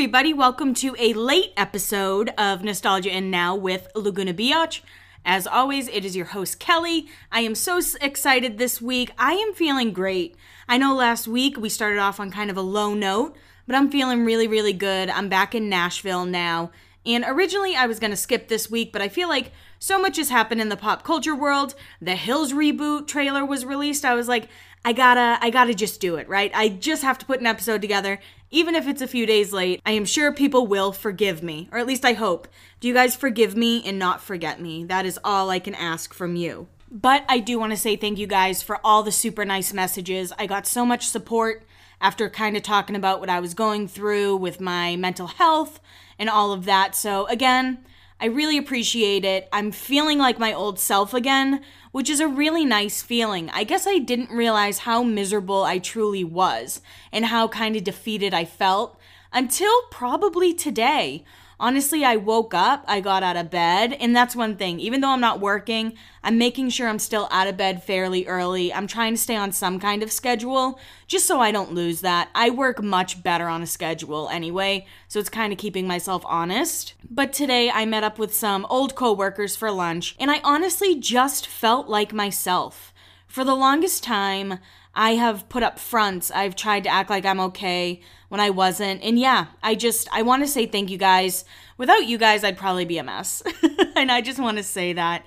everybody. Welcome to a late episode of Nostalgia and Now with Laguna Biatch. As always, it is your host, Kelly. I am so excited this week. I am feeling great. I know last week we started off on kind of a low note, but I'm feeling really, really good. I'm back in Nashville now. And originally I was going to skip this week, but I feel like so much has happened in the pop culture world. The Hills reboot trailer was released. I was like, I gotta, I gotta just do it, right? I just have to put an episode together even if it's a few days late, I am sure people will forgive me, or at least I hope. Do you guys forgive me and not forget me? That is all I can ask from you. But I do want to say thank you guys for all the super nice messages. I got so much support after kind of talking about what I was going through with my mental health and all of that. So, again, I really appreciate it. I'm feeling like my old self again, which is a really nice feeling. I guess I didn't realize how miserable I truly was and how kind of defeated I felt until probably today honestly, I woke up, I got out of bed, and that's one thing. Even though I'm not working, I'm making sure I'm still out of bed fairly early. I'm trying to stay on some kind of schedule just so I don't lose that. I work much better on a schedule anyway, so it's kind of keeping myself honest. But today I met up with some old coworkers for lunch, and I honestly just felt like myself. For the longest time, I have put up fronts. I've tried to act like I'm okay when I wasn't. And yeah, I just I want to say thank you guys. Without you guys, I'd probably be a mess. and I just want to say that.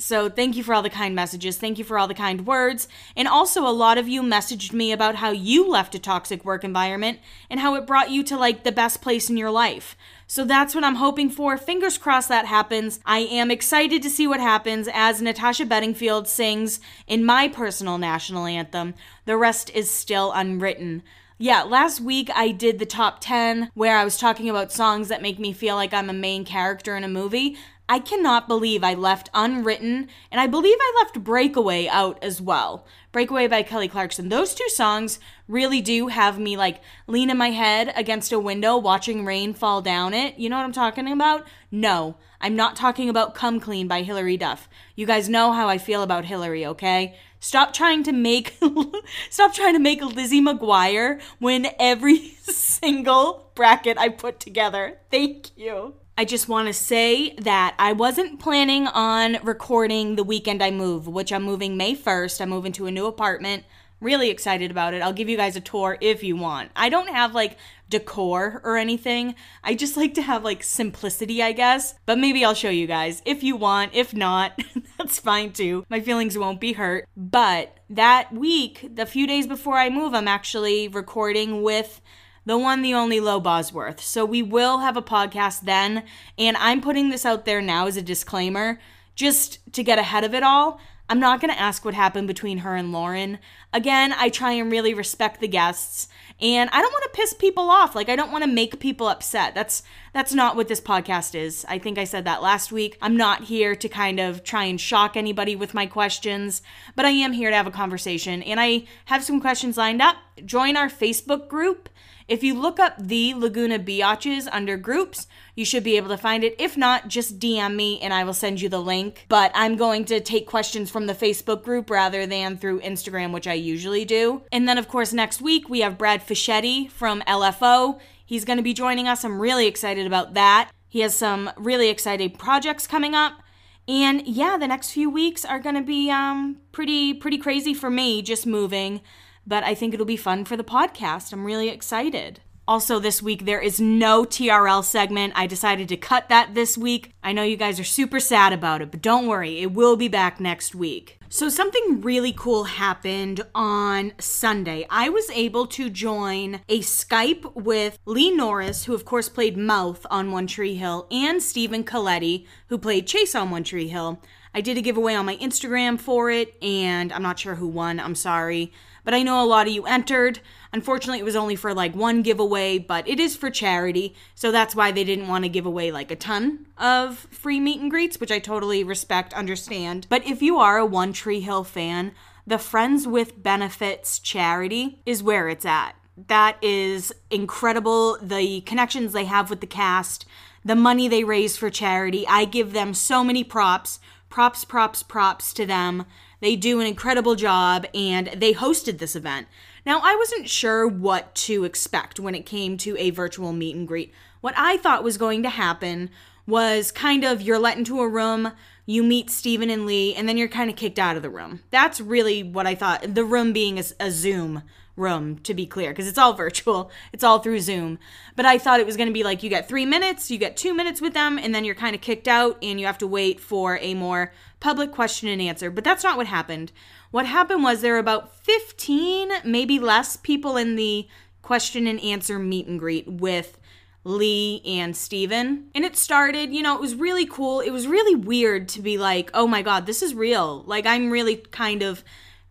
So, thank you for all the kind messages. Thank you for all the kind words. And also, a lot of you messaged me about how you left a toxic work environment and how it brought you to like the best place in your life. So, that's what I'm hoping for. Fingers crossed that happens. I am excited to see what happens as Natasha Bedingfield sings in my personal national anthem. The rest is still unwritten. Yeah, last week I did the top 10 where I was talking about songs that make me feel like I'm a main character in a movie. I cannot believe I left Unwritten, and I believe I left Breakaway out as well. Breakaway by Kelly Clarkson. Those two songs really do have me like leaning my head against a window watching rain fall down it. You know what I'm talking about? No, I'm not talking about Come Clean by Hilary Duff. You guys know how I feel about Hilary, okay? Stop trying to make stop trying to make Lizzie McGuire win every single bracket I put together. Thank you. I just want to say that I wasn't planning on recording the weekend I move, which I'm moving May 1st. I'm moving to a new apartment. Really excited about it. I'll give you guys a tour if you want. I don't have like decor or anything. I just like to have like simplicity, I guess. But maybe I'll show you guys if you want. If not, that's fine too. My feelings won't be hurt. But that week, the few days before I move, I'm actually recording with the one, the only Lo Bosworth. So we will have a podcast then. And I'm putting this out there now as a disclaimer, just to get ahead of it all. I'm not going to ask what happened between her and Lauren. Again, I try and really respect the guests, and I don't want to piss people off. Like I don't want to make people upset. That's that's not what this podcast is. I think I said that last week. I'm not here to kind of try and shock anybody with my questions, but I am here to have a conversation, and I have some questions lined up. Join our Facebook group. If you look up the Laguna Biatches under groups, you should be able to find it. If not, just DM me and I will send you the link. But I'm going to take questions from the Facebook group rather than through Instagram, which I usually do. And then, of course, next week we have Brad Fischetti from LFO. He's going to be joining us. I'm really excited about that. He has some really exciting projects coming up. And yeah, the next few weeks are going to be um, pretty pretty crazy for me just moving but I think it'll be fun for the podcast. I'm really excited. Also, this week there is no TRL segment. I decided to cut that this week. I know you guys are super sad about it, but don't worry, it will be back next week. So, something really cool happened on Sunday. I was able to join a Skype with Lee Norris, who, of course, played Mouth on One Tree Hill, and Stephen Colletti, who played Chase on One Tree Hill. I did a giveaway on my Instagram for it, and I'm not sure who won. I'm sorry but I know a lot of you entered. Unfortunately, it was only for like one giveaway, but it is for charity, so that's why they didn't want to give away like a ton of free meet and greets, which I totally respect, understand. But if you are a One Tree Hill fan, the Friends with Benefits charity is where it's at. That is incredible. The connections they have with the cast, the money they raise for charity. I give them so many props. Props, props, props to them They do an incredible job and they hosted this event. Now, I wasn't sure what to expect when it came to a virtual meet and greet. What I thought was going to happen was kind of you're let into a room, you meet Stephen and Lee, and then you're kind of kicked out of the room. That's really what I thought. The room being a, a Zoom room, to be clear, because it's all virtual, it's all through Zoom. But I thought it was going to be like you get three minutes, you get two minutes with them, and then you're kind of kicked out and you have to wait for a more public question and answer. But that's not what happened. What happened was there were about 15, maybe less people in the question and answer meet and greet with Lee and Stephen. And it started, you know, it was really cool. It was really weird to be like, oh my God, this is real. Like, I'm really kind of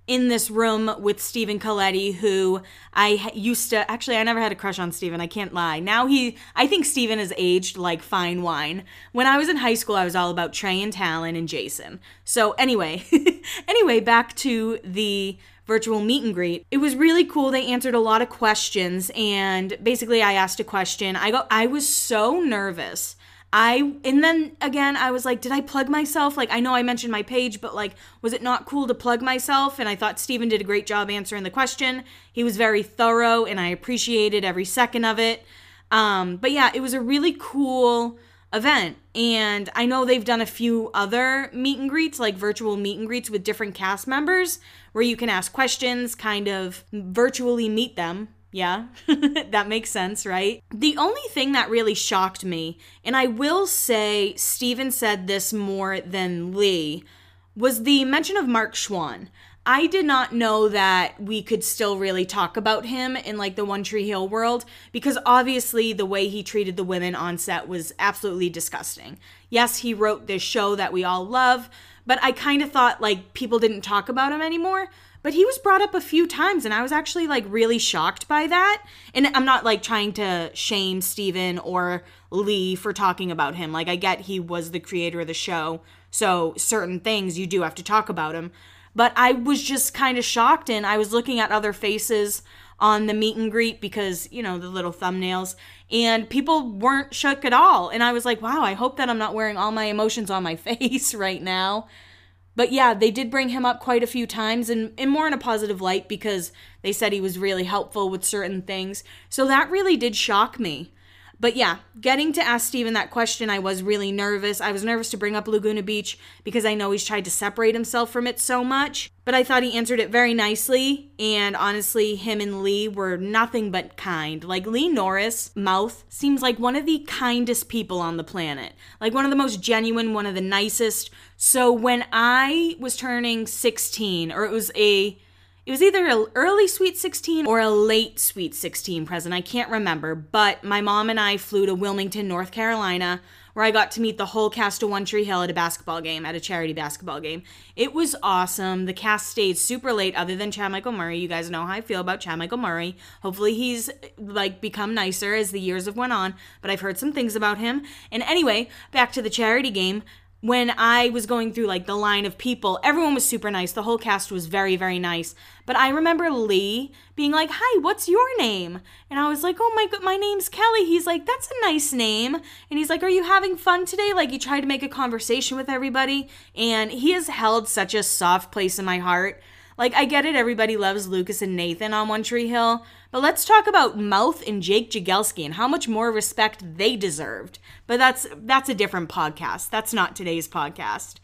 in this room with Stephen Colletti, who I used to actually, I never had a crush on Stephen. I can't lie. Now he, I think Stephen has aged like fine wine. When I was in high school, I was all about Trey and Talon and Jason. So, anyway, anyway, back to the virtual meet and greet. It was really cool. They answered a lot of questions and basically I asked a question. I go I was so nervous I and then again I was like, did I plug myself? Like I know I mentioned my page, but like was it not cool to plug myself? And I thought Stephen did a great job answering the question. He was very thorough and I appreciated every second of it. Um, but yeah, it was a really cool event. And I know they've done a few other meet and greets, like virtual meet and greets with different cast members, where you can ask questions, kind of virtually meet them, yeah, that makes sense, right? The only thing that really shocked me, and I will say Stephen said this more than Lee, was the mention of Mark Schwahn. I did not know that we could still really talk about him in like the One Tree Hill world because obviously the way he treated the women on set was absolutely disgusting. Yes, he wrote this show that we all love, but I kind of thought like people didn't talk about him anymore. But he was brought up a few times, and I was actually like really shocked by that. And I'm not like trying to shame Stephen or Lee for talking about him. Like, I get he was the creator of the show, so certain things you do have to talk about him. But I was just kind of shocked, and I was looking at other faces on the meet and greet because, you know, the little thumbnails, and people weren't shook at all. And I was like, wow, I hope that I'm not wearing all my emotions on my face right now but yeah, they did bring him up quite a few times and, and more in a positive light because they said he was really helpful with certain things. So that really did shock me. But yeah, getting to ask Stephen that question, I was really nervous. I was nervous to bring up Laguna Beach because I know he's tried to separate himself from it so much. But I thought he answered it very nicely. And honestly, him and Lee were nothing but kind. Like Lee Norris, mouth, seems like one of the kindest people on the planet. Like one of the most genuine, one of the nicest. So when I was turning 16, or it was a it was either an early Sweet 16 or a late Sweet 16 present. I can't remember. But my mom and I flew to Wilmington, North Carolina, where I got to meet the whole cast of One Tree Hill at a basketball game, at a charity basketball game. It was awesome. The cast stayed super late, other than Chad Michael Murray. You guys know how I feel about Chad Michael Murray. Hopefully, he's like become nicer as the years have went on. But I've heard some things about him. And anyway, back to the charity game when I was going through like the line of people, everyone was super nice. The whole cast was very, very nice. But I remember Lee being like, "Hi, what's your name?" And I was like, "Oh my god, my name's Kelly." He's like, "That's a nice name." And he's like, "Are you having fun today?" Like he tried to make a conversation with everybody, and he has held such a soft place in my heart. Like I get it, everybody loves Lucas and Nathan on One Tree Hill, but let's talk about Mouth and Jake Jagielski and how much more respect they deserved. But that's that's a different podcast. That's not today's podcast.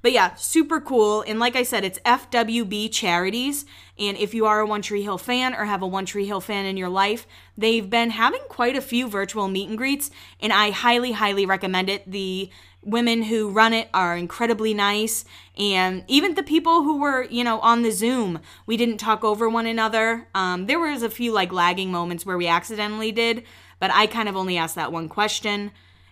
But yeah, super cool. And like I said, it's FWB Charities. And if you are a One Tree Hill fan or have a One Tree Hill fan in your life, they've been having quite a few virtual meet and greets. And I highly, highly recommend it. The women who run it are incredibly nice and even the people who were you know on the zoom we didn't talk over one another um, there was a few like lagging moments where we accidentally did but i kind of only asked that one question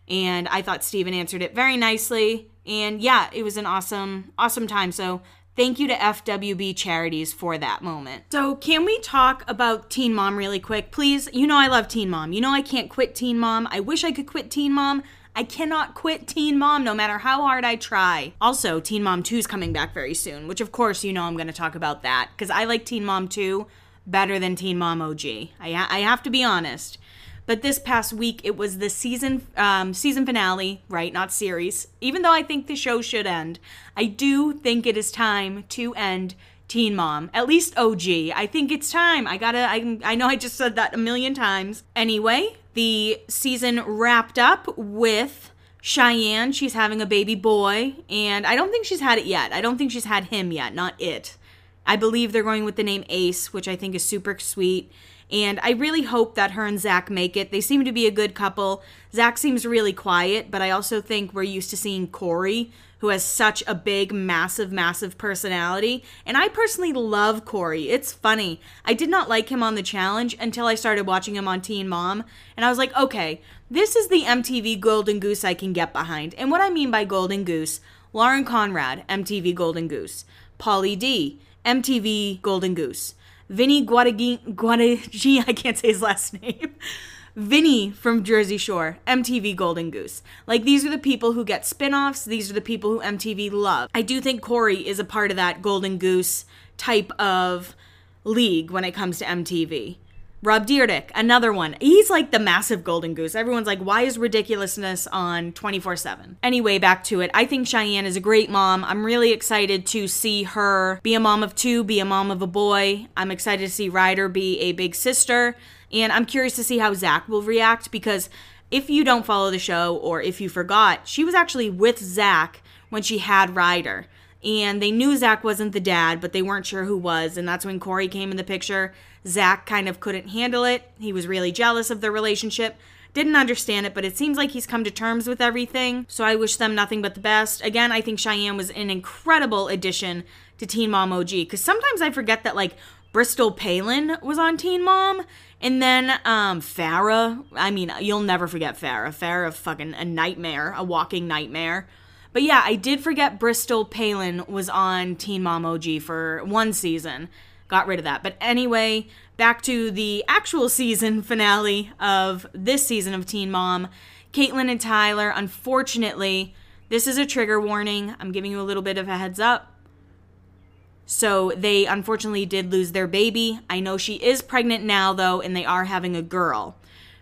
and i thought Stephen answered it very nicely and yeah it was an awesome awesome time so Thank you to FWB Charities for that moment. So, can we talk about Teen Mom really quick, please? You know, I love Teen Mom. You know, I can't quit Teen Mom. I wish I could quit Teen Mom. I cannot quit Teen Mom no matter how hard I try. Also, Teen Mom 2 is coming back very soon, which of course you know I'm going to talk about that because I like Teen Mom 2 better than Teen Mom OG. I, I have to be honest. But this past week, it was the season um, season finale, right? Not series. Even though I think the show should end, I do think it is time to end Teen Mom. At least OG. I think it's time. I gotta. I I know I just said that a million times. Anyway, the season wrapped up with. Cheyenne, she's having a baby boy, and I don't think she's had it yet. I don't think she's had him yet, not it. I believe they're going with the name Ace, which I think is super sweet. And I really hope that her and Zach make it. They seem to be a good couple. Zach seems really quiet, but I also think we're used to seeing Corey, who has such a big, massive, massive personality. And I personally love Corey. It's funny. I did not like him on the challenge until I started watching him on Teen Mom. And I was like, okay, this is the MTV Golden Goose I can get behind. And what I mean by Golden Goose, Lauren Conrad, MTV Golden Goose. Pauly D, MTV Golden Goose. Vinny Guadagni, I can't say his last name. Vinny from Jersey Shore, MTV Golden Goose. Like, these are the people who get spin offs. These are the people who MTV love. I do think Corey is a part of that Golden Goose type of league when it comes to MTV. Rob Dyrdek, another one. He's like the massive golden goose. Everyone's like, why is ridiculousness on 24 7? Anyway, back to it. I think Cheyenne is a great mom. I'm really excited to see her be a mom of two, be a mom of a boy. I'm excited to see Ryder be a big sister. And I'm curious to see how Zach will react because if you don't follow the show or if you forgot, she was actually with Zach when she had Ryder and they knew Zach wasn't the dad, but they weren't sure who was. And that's when Corey came in the picture. Zach kind of couldn't handle it. He was really jealous of the relationship. Didn't understand it, but it seems like he's come to terms with everything. So I wish them nothing but the best. Again, I think Cheyenne was an incredible addition to Teen Mom OG because sometimes I forget that like Bristol Palin was on Teen Mom. And then um Farrah, I mean, you'll never forget Farrah. Farrah fucking a nightmare, a walking nightmare. But yeah, I did forget Bristol Palin was on Teen Mom OG for one season. Got rid of that. But anyway, back to the actual season finale of this season of Teen Mom. Catelynn and Tyler, unfortunately, this is a trigger warning. I'm giving you a little bit of a heads up. So they unfortunately did lose their baby. I know she is pregnant now, though, and they are having a girl.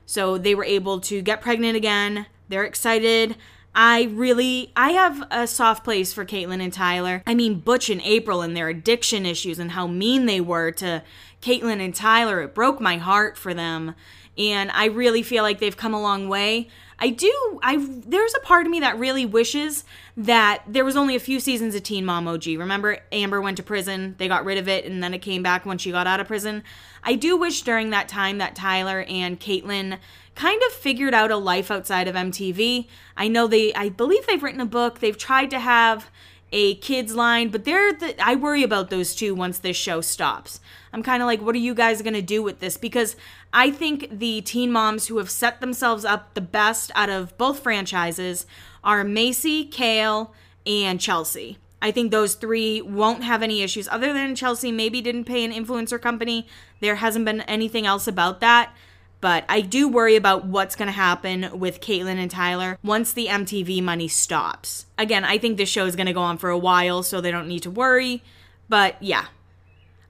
So they were able to get pregnant again. They're excited. I really I have a soft place for Catelynn and Tyler. I mean Butch and April and their addiction issues and how mean they were to Catelynn and Tyler. It broke my heart for them. And I really feel like they've come a long way. I do I there's a part of me that really wishes that there was only a few seasons of Teen Mom OG. Remember Amber went to prison, they got rid of it and then it came back when she got out of prison. I do wish during that time that Tyler and Catelynn kind of figured out a life outside of MTV. I know they, I believe they've written a book. They've tried to have a kids line, but they're the, I worry about those two once this show stops. I'm kind of like, what are you guys going to do with this? Because I think the teen moms who have set themselves up the best out of both franchises are Macy, Kail, and Chelsea. I think those three won't have any issues other than Chelsea maybe didn't pay an influencer company. There hasn't been anything else about that. But I do worry about what's going to happen with Catelynn and Tyler once the MTV money stops. Again, I think this show is going to go on for a while, so they don't need to worry. But yeah.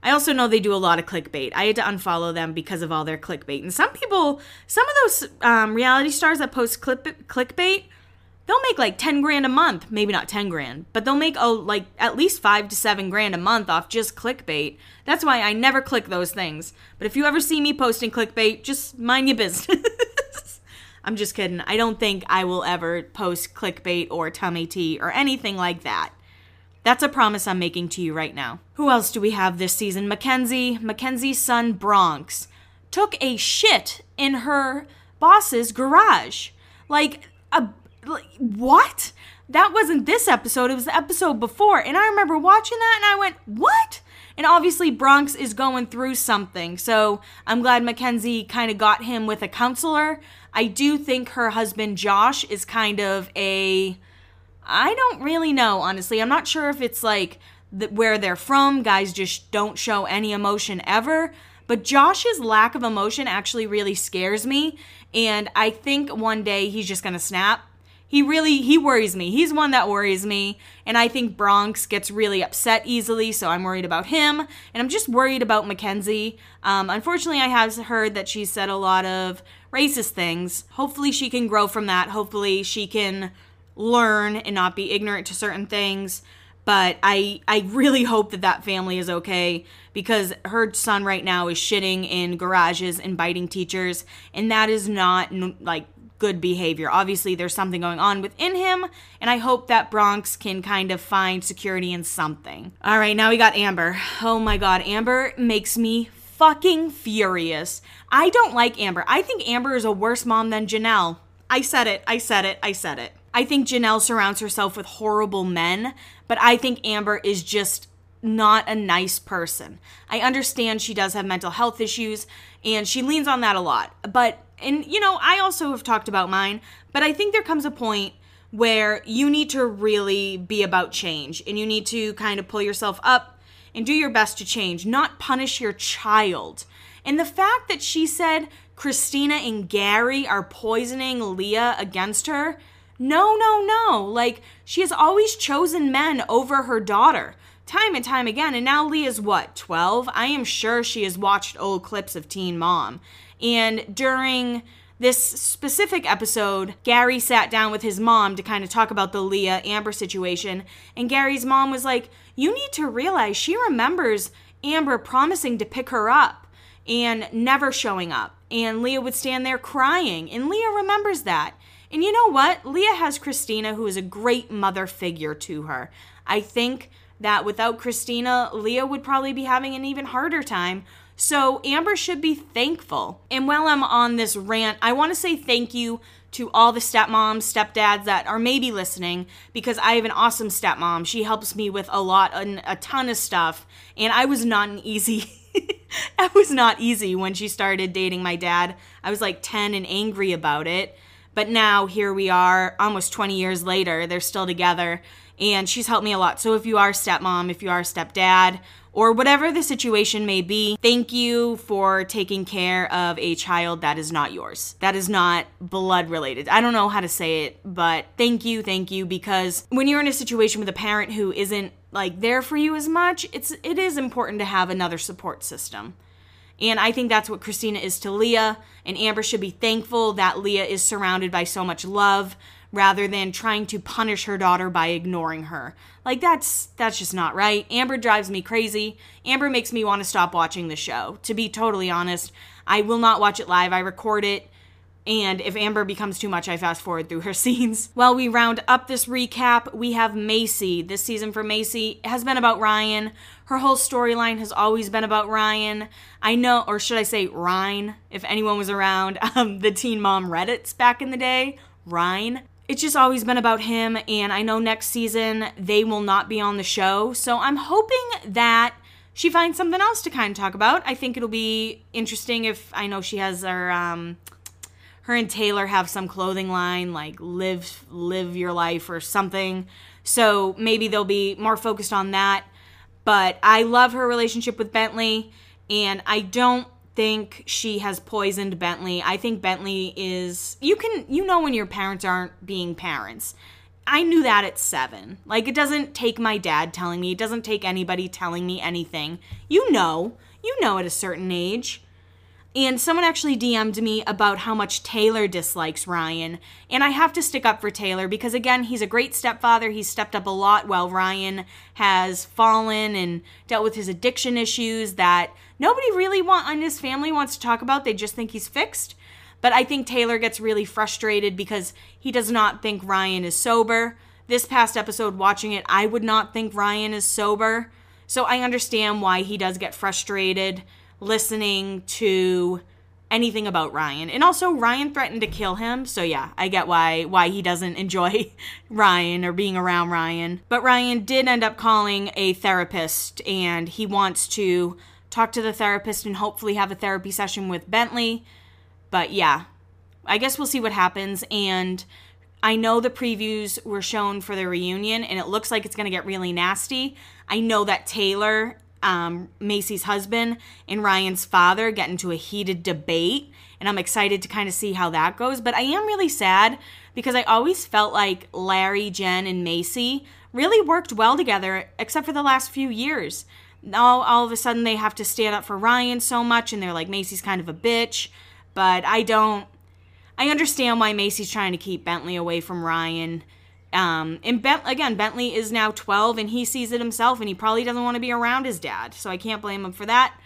I also know they do a lot of clickbait. I had to unfollow them because of all their clickbait. And some people, some of those um, reality stars that post clip, clickbait, they'll make like 10 grand a month. Maybe not 10 grand but they'll make oh like at least 5 to 7 grand a month off just clickbait. That's why i never click those things. But if you ever see me posting clickbait just mind your business. I'm just kidding. I don't think i will ever post clickbait or tummy tea or anything like that. That's a promise i'm making to you right now. Who else do we have this season? Mackenzie mackenzie's son bronx took a shit in her boss's garage. Like a like, what? That wasn't this episode, it was the episode before. And I remember watching that and I went, what? And obviously, Bronx is going through something. So I'm glad Mackenzie kind of got him with a counselor. I do think her husband, Josh, is kind of a. I don't really know, honestly. I'm not sure if it's like the, where they're from. Guys just don't show any emotion ever. But Josh's lack of emotion actually really scares me. And I think one day he's just going to snap he really he worries me. He's one that worries me, and I think Bronx gets really upset easily, so I'm worried about him, and I'm just worried about Mackenzie. Um, unfortunately, I have heard that she said a lot of racist things. Hopefully, she can grow from that. Hopefully, she can learn and not be ignorant to certain things. But I I really hope that that family is okay because her son right now is shitting in garages and biting teachers, and that is not like good behavior. Obviously, there's something going on within him, and I hope that Bronx can kind of find security in something. All right, now we got Amber. Oh my god, Amber makes me fucking furious. I don't like Amber. I think Amber is a worse mom than Jenelle. I said it, I said it, I said it. I think Jenelle surrounds herself with horrible men, but I think Amber is just not a nice person. I understand she does have mental health issues and she leans on that a lot. But and you know, I also have talked about mine, but I think there comes a point where you need to really be about change and you need to kind of pull yourself up and do your best to change, not punish your child. And the fact that she said Christina and Gary are poisoning Leah against her, no, no, no. Like, she has always chosen men over her daughter, time and time again. And now Leah's what, 12? I am sure she has watched old clips of Teen Mom. And during this specific episode, Gary sat down with his mom to kind of talk about the Leah Amber situation. And Gary's mom was like, You need to realize she remembers Amber promising to pick her up and never showing up. And Leah would stand there crying. And Leah remembers that. And you know what? Leah has Christina, who is a great mother figure to her. I think that without Christina, Leah would probably be having an even harder time so Amber should be thankful. And while I'm on this rant, I want to say thank you to all the stepmoms, stepdads that are maybe listening because I have an awesome stepmom. She helps me with a lot, and a ton of stuff. And I was not an easy. I was not easy when she started dating my dad. I was like 10 and angry about it. But now here we are, almost 20 years later, they're still together. And she's helped me a lot. So if you are stepmom, if you are stepdad, or whatever the situation may be, thank you for taking care of a child that is not yours. That is not blood related. I don't know how to say it, but thank you, thank you, because when you're in a situation with a parent who isn't like there for you as much, it's it is important to have another support system. And I think that's what Christina is to Leah. And Amber should be thankful that Leah is surrounded by so much love rather than trying to punish her daughter by ignoring her. Like that's that's just not right. Amber drives me crazy. Amber makes me want to stop watching the show. To be totally honest, I will not watch it live. I record it and if Amber becomes too much, I fast forward through her scenes. While we round up this recap, we have Macy. This season for Macy has been about Ryan. Her whole storyline has always been about Ryan. I know, or should I say Ryan, if anyone was around um, the Teen Mom Reddits back in the day. Ryan it's just always been about him and i know next season they will not be on the show. So i'm hoping that she finds something else to kind of talk about. I think it'll be interesting if i know she has her um her and taylor have some clothing line like live live your life or something. So maybe they'll be more focused on that. But i love her relationship with bentley and i don't think she has poisoned Bentley. I think Bentley is you can you know when your parents aren't being parents. I knew that at 7. Like it doesn't take my dad telling me, it doesn't take anybody telling me anything. You know. You know at a certain age. And someone actually DM'd me about how much Taylor dislikes Ryan. And I have to stick up for Taylor because, again, he's a great stepfather. He's stepped up a lot while Ryan has fallen and dealt with his addiction issues that nobody really want in his family wants to talk about. They just think he's fixed. But I think Taylor gets really frustrated because he does not think Ryan is sober. This past episode, watching it, I would not think Ryan is sober. So I understand why he does get frustrated listening to anything about Ryan. And also Ryan threatened to kill him. So yeah, I get why why he doesn't enjoy Ryan or being around Ryan. But Ryan did end up calling a therapist and he wants to talk to the therapist and hopefully have a therapy session with Bentley. But yeah, I guess we'll see what happens and I know the previews were shown for the reunion and it looks like it's going to get really nasty. I know that Taylor um, Macy's husband and Ryan's father get into a heated debate, and I'm excited to kind of see how that goes. But I am really sad because I always felt like Larry, Jen, and Macy really worked well together, except for the last few years. Now all of a sudden they have to stand up for Ryan so much, and they're like Macy's kind of a bitch. But I don't. I understand why Macy's trying to keep Bentley away from Ryan. Um, and Bent- again, Bentley is now 12 and he sees it himself and he probably doesn't want to be around his dad. So I can't blame him for that.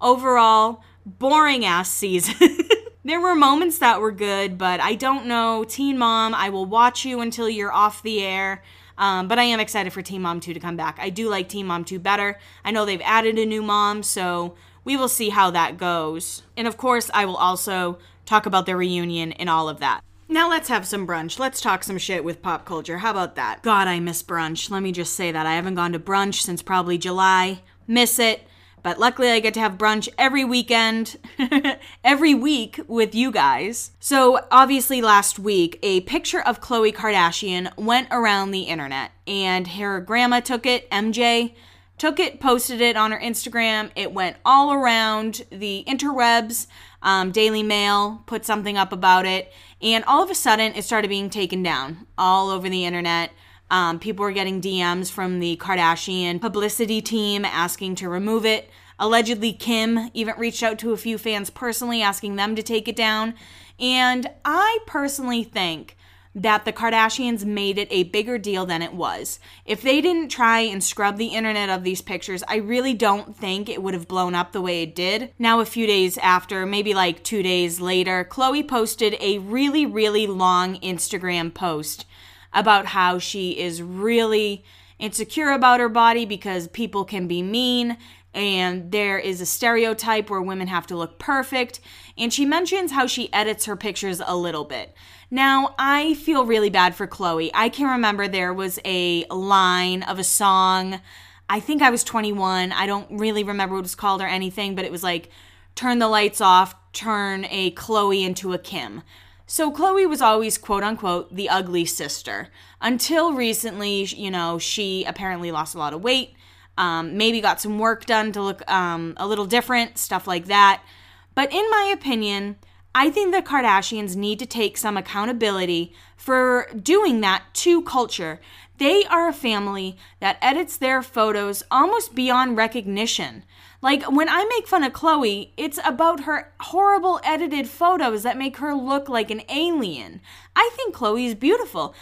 Overall, boring ass season. there were moments that were good, but I don't know. Teen Mom, I will watch you until you're off the air. Um, but I am excited for Teen Mom 2 to come back. I do like Teen Mom 2 better. I know they've added a new mom, so we will see how that goes. And of course, I will also talk about their reunion and all of that. Now let's have some brunch. Let's talk some shit with pop culture. How about that? God, I miss brunch. Let me just say that. I haven't gone to brunch since probably July. Miss it. But luckily, I get to have brunch every weekend, every week with you guys. So, obviously, last week, a picture of Khloe Kardashian went around the internet, and her grandma took it, MJ took it, posted it on her Instagram. It went all around the interwebs. Um, Daily Mail put something up about it, and all of a sudden it started being taken down all over the internet. Um, people were getting DMs from the Kardashian publicity team asking to remove it. Allegedly, Kim even reached out to a few fans personally asking them to take it down. And I personally think that the Kardashians made it a bigger deal than it was. If they didn't try and scrub the internet of these pictures, I really don't think it would have blown up the way it did. Now, a few days after, maybe like two days later, Khloe posted a really, really long Instagram post about how she is really insecure about her body because people can be mean and there is a stereotype where women have to look perfect. And she mentions how she edits her pictures a little bit. Now, I feel really bad for Khloe. I can remember there was a line of a song. I think I was 21. I don't really remember what it was called or anything, but it was like, turn the lights off, turn a Khloe into a Kim. So Khloe was always quote unquote the ugly sister until recently, you know, she apparently lost a lot of weight um, maybe got some work done to look um, a little different, stuff like that. But in my opinion, I think the Kardashians need to take some accountability for doing that to culture. They are a family that edits their photos almost beyond recognition. Like when I make fun of Khloe, it's about her horrible edited photos that make her look like an alien. I think Khloe is beautiful.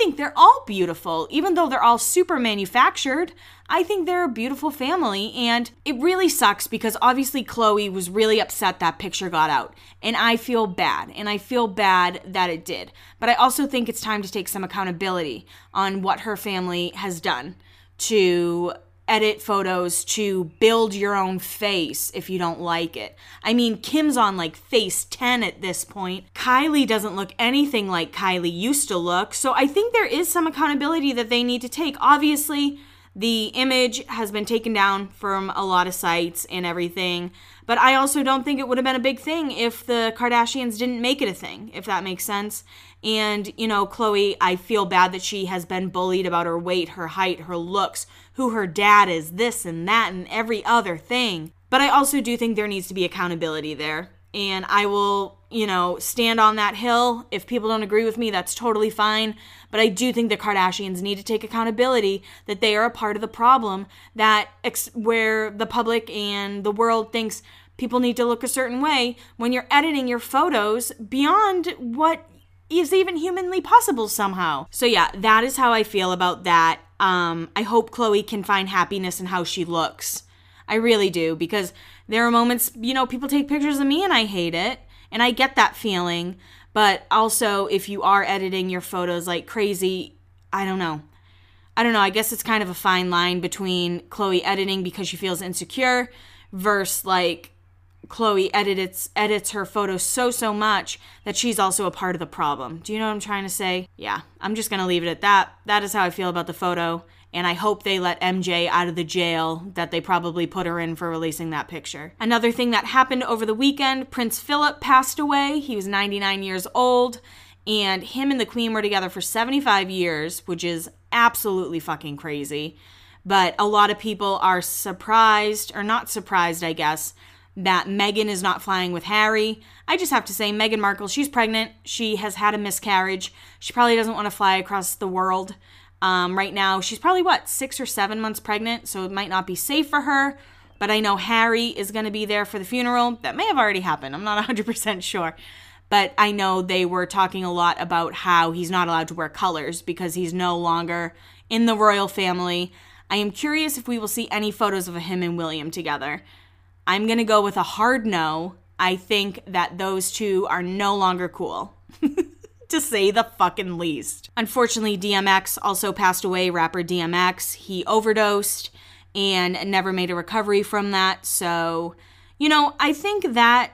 Think they're all beautiful, even though they're all super manufactured. I think they're a beautiful family, and it really sucks because obviously Khloe was really upset that picture got out. And I feel bad, and I feel bad that it did. But I also think it's time to take some accountability on what her family has done to edit photos to build your own face if you don't like it. I mean, Kim's on like face 10 at this point. Kylie doesn't look anything like Kylie used to look. So I think there is some accountability that they need to take. Obviously, the image has been taken down from a lot of sites and everything. But I also don't think it would have been a big thing if the Kardashians didn't make it a thing, if that makes sense. And, you know, Khloe, I feel bad that she has been bullied about her weight, her height, her looks, who her dad is, this and that, and every other thing. But I also do think there needs to be accountability there. And I will, you know, stand on that hill. If people don't agree with me, that's totally fine. But I do think the Kardashians need to take accountability that they are a part of the problem that ex- where the public and the world thinks people need to look a certain way when you're editing your photos beyond what is even humanly possible somehow. So yeah, that is how I feel about that. Um, I hope Khloe can find happiness in how she looks. I really do because there are moments, you know, people take pictures of me and I hate it, and I get that feeling. But also, if you are editing your photos like crazy, I don't know. I don't know. I guess it's kind of a fine line between Khloe editing because she feels insecure versus like Khloe edits edits her photos so so much that she's also a part of the problem. Do you know what I'm trying to say? Yeah, I'm just going to leave it at that. That is how I feel about the photo, and I hope they let MJ out of the jail that they probably put her in for releasing that picture. Another thing that happened over the weekend, Prince Philip passed away. He was 99 years old, and him and the queen were together for 75 years, which is absolutely fucking crazy. But a lot of people are surprised, or not surprised, I guess, that Meghan is not flying with Harry. I just have to say, Meghan Markle, she's pregnant. She has had a miscarriage. She probably doesn't want to fly across the world. Um, right now, she's probably what, six or seven months pregnant, so it might not be safe for her. But I know Harry is going to be there for the funeral. That may have already happened. I'm not 100% sure. But I know they were talking a lot about how he's not allowed to wear colors because he's no longer in the royal family. I am curious if we will see any photos of him and William together. I'm going to go with a hard no. I think that those two are no longer cool. to say the fucking least. Unfortunately, DMX also passed away, rapper DMX. He overdosed and never made a recovery from that. So, you know, I think that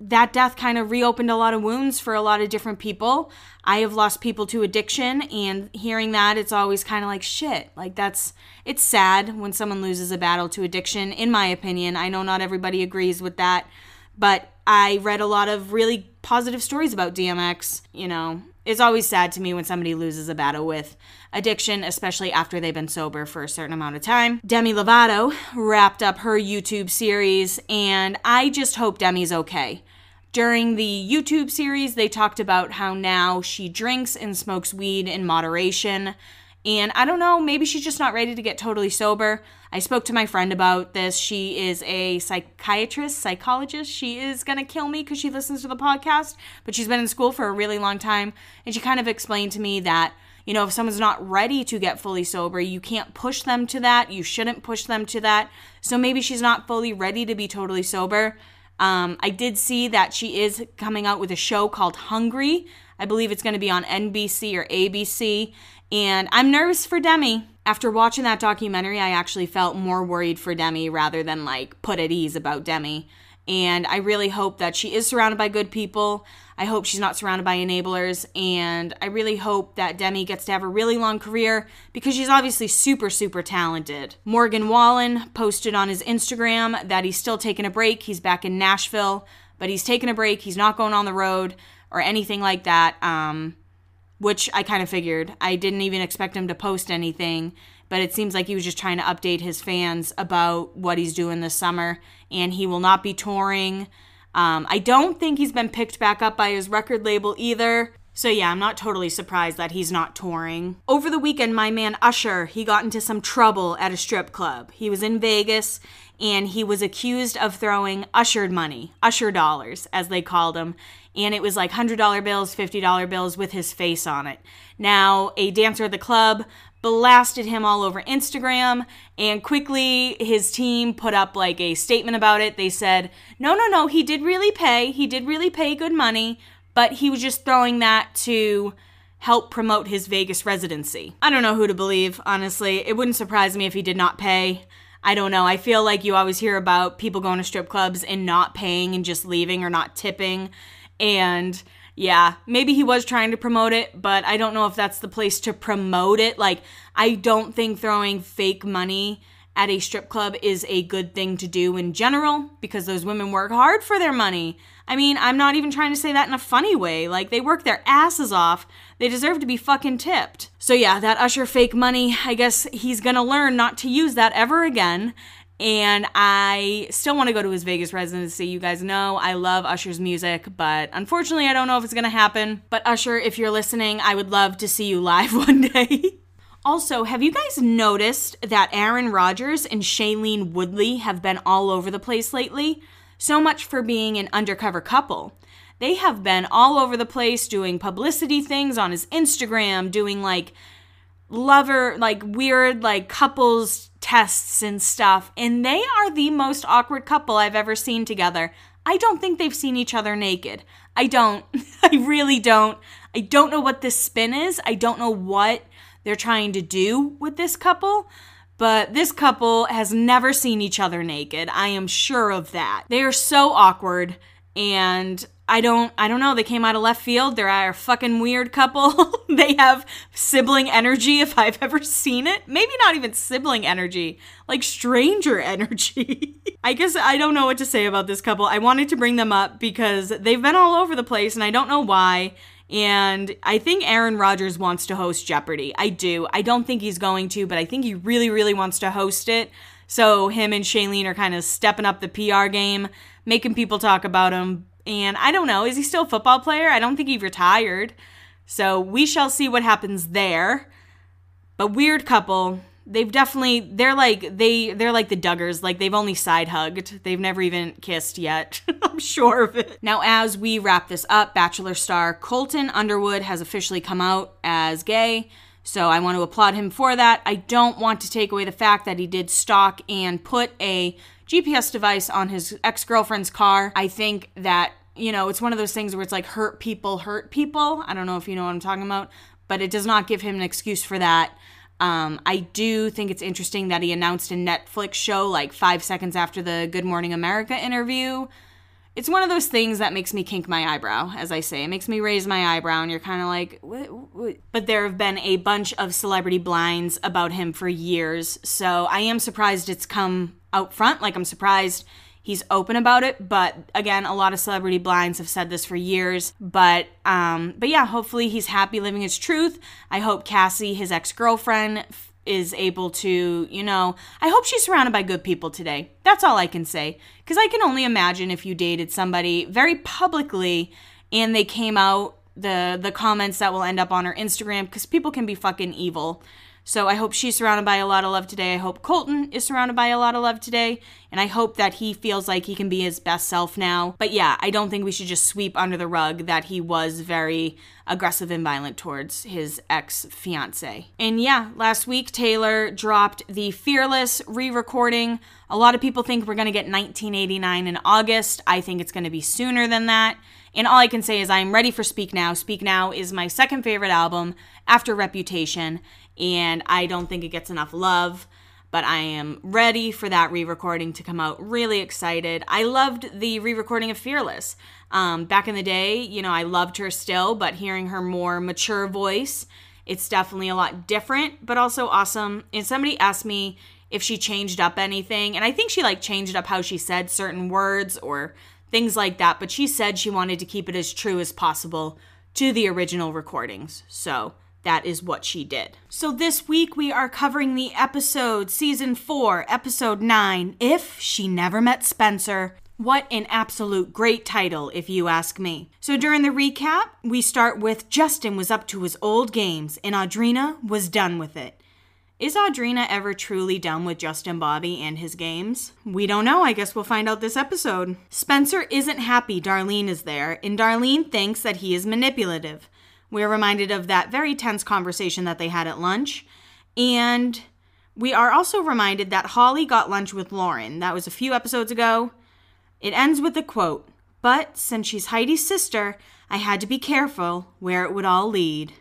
that death kind of reopened a lot of wounds for a lot of different people. I have lost people to addiction, and hearing that, it's always kind of like shit. Like, that's it's sad when someone loses a battle to addiction, in my opinion. I know not everybody agrees with that, but I read a lot of really positive stories about DMX. You know, it's always sad to me when somebody loses a battle with addiction, especially after they've been sober for a certain amount of time. Demi Lovato wrapped up her YouTube series, and I just hope Demi's okay. During the YouTube series, they talked about how now she drinks and smokes weed in moderation. And I don't know, maybe she's just not ready to get totally sober. I spoke to my friend about this. She is a psychiatrist, psychologist. She is going to kill me because she listens to the podcast, but she's been in school for a really long time. And she kind of explained to me that, you know, if someone's not ready to get fully sober, you can't push them to that. You shouldn't push them to that. So maybe she's not fully ready to be totally sober. Um, I did see that she is coming out with a show called Hungry. I believe it's going to be on NBC or ABC. And I'm nervous for Demi. After watching that documentary, I actually felt more worried for Demi rather than like put at ease about Demi. And I really hope that she is surrounded by good people. I hope she's not surrounded by enablers. And I really hope that Demi gets to have a really long career because she's obviously super, super talented. Morgan Wallen posted on his Instagram that he's still taking a break. He's back in Nashville, but he's taking a break. He's not going on the road or anything like that. Um, which I kind of figured. I didn't even expect him to post anything but it seems like he was just trying to update his fans about what he's doing this summer, and he will not be touring. Um, I don't think he's been picked back up by his record label either. So yeah, I'm not totally surprised that he's not touring. Over the weekend, my man Usher, he got into some trouble at a strip club. He was in Vegas and he was accused of throwing ushered money, usher dollars as they called them, and it was like $100 bills, $50 bills with his face on it. Now, a dancer at the club blasted him all over Instagram and quickly his team put up like a statement about it. They said, "No, no, no, he did really pay. He did really pay good money, but he was just throwing that to help promote his Vegas residency." I don't know who to believe, honestly. It wouldn't surprise me if he did not pay. I don't know. I feel like you always hear about people going to strip clubs and not paying and just leaving or not tipping and yeah, maybe he was trying to promote it, but I don't know if that's the place to promote it. Like, I don't think throwing fake money at a strip club is a good thing to do in general because those women work hard for their money. I mean, I'm not even trying to say that in a funny way. Like, they work their asses off. They deserve to be fucking tipped. So, yeah, that Usher fake money, I guess he's gonna learn not to use that ever again and I still want to go to his Vegas residency. You guys know I love Usher's music, but unfortunately, I don't know if it's going to happen. But Usher, if you're listening, I would love to see you live one day. also, have you guys noticed that Aaron Rodgers and Shailene Woodley have been all over the place lately? So much for being an undercover couple. They have been all over the place doing publicity things on his Instagram, doing like lover, like weird, like couples tests and stuff, and they are the most awkward couple I've ever seen together. I don't think they've seen each other naked. I don't. I really don't. I don't know what this spin is. I don't know what they're trying to do with this couple, but this couple has never seen each other naked. I am sure of that. They are so awkward and I don't I don't know. They came out of left field. They're a fucking weird couple. they have sibling energy if I've ever seen it. Maybe not even sibling energy, like stranger energy. I guess I don't know what to say about this couple. I wanted to bring them up because they've been all over the place and I don't know why. And I think Aaron Rodgers wants to host Jeopardy. I do. I don't think he's going to, but I think he really, really wants to host it. So him and Shailene are kind of stepping up the PR game, making people talk about him. And I don't know, is he still a football player? I don't think he retired. So we shall see what happens there. But weird couple, they've definitely they're like they they're like the Duggars, like they've only side hugged. They've never even kissed yet. I'm sure of it. Now as we wrap this up, Bachelor star Colton Underwood has officially come out as gay. So I want to applaud him for that. I don't want to take away the fact that he did stalk and put a GPS device on his ex-girlfriend's car. I think that you know, it's one of those things where it's like hurt people hurt people. I don't know if you know what I'm talking about, but it does not give him an excuse for that. Um, I do think it's interesting that he announced a Netflix show like five seconds after the Good Morning America interview. It's one of those things that makes me kink my eyebrow, as I say. It makes me raise my eyebrow, and you're kind of like, what, what? But there have been a bunch of celebrity blinds about him for years, so I am surprised it's come out front. Like, I'm surprised he's open about it but again a lot of celebrity blinds have said this for years but um but yeah hopefully he's happy living his truth i hope cassie his ex-girlfriend is able to you know i hope she's surrounded by good people today that's all i can say because i can only imagine if you dated somebody very publicly and they came out the the comments that will end up on her instagram because people can be fucking evil so I hope she's surrounded by a lot of love today. I hope Colton is surrounded by a lot of love today. And I hope that he feels like he can be his best self now. But yeah, I don't think we should just sweep under the rug that he was very aggressive and violent towards his ex fiance. And yeah, last week Taylor dropped the Fearless re recording. A lot of people think we're going to get 1989 in August. I think it's going to be sooner than that. And all I can say is I'm ready for Speak Now. Speak Now is my second favorite album after Reputation and I don't think it gets enough love. But I am ready for that re recording to come out. Really excited. I loved the re recording of Fearless. Um, back in the day, you know, I loved her still, but hearing her more mature voice, it's definitely a lot different, but also awesome. And somebody asked me if she changed up anything, and I think she like changed up how she said certain words or things like that, but she said she wanted to keep it as true as possible to the original recordings. So that is what she did. So this week we are covering the episode, season 4, episode 9, If She Never Met Spencer. What an absolute great title, if you ask me. So during the recap, we start with Justin was up to his old games and Audrina was done with it. Is Audrina ever truly done with Justin Bobby and his games? We don't know. I guess we'll find out this episode. Spencer isn't happy Darlene is there, and Darlene thinks that he is manipulative. We're reminded of that very tense conversation that they had at lunch. And we are also reminded that Holly got lunch with Lauren. That was a few episodes ago. It ends with a quote But since she's Heidi's sister, I had to be careful where it would all lead.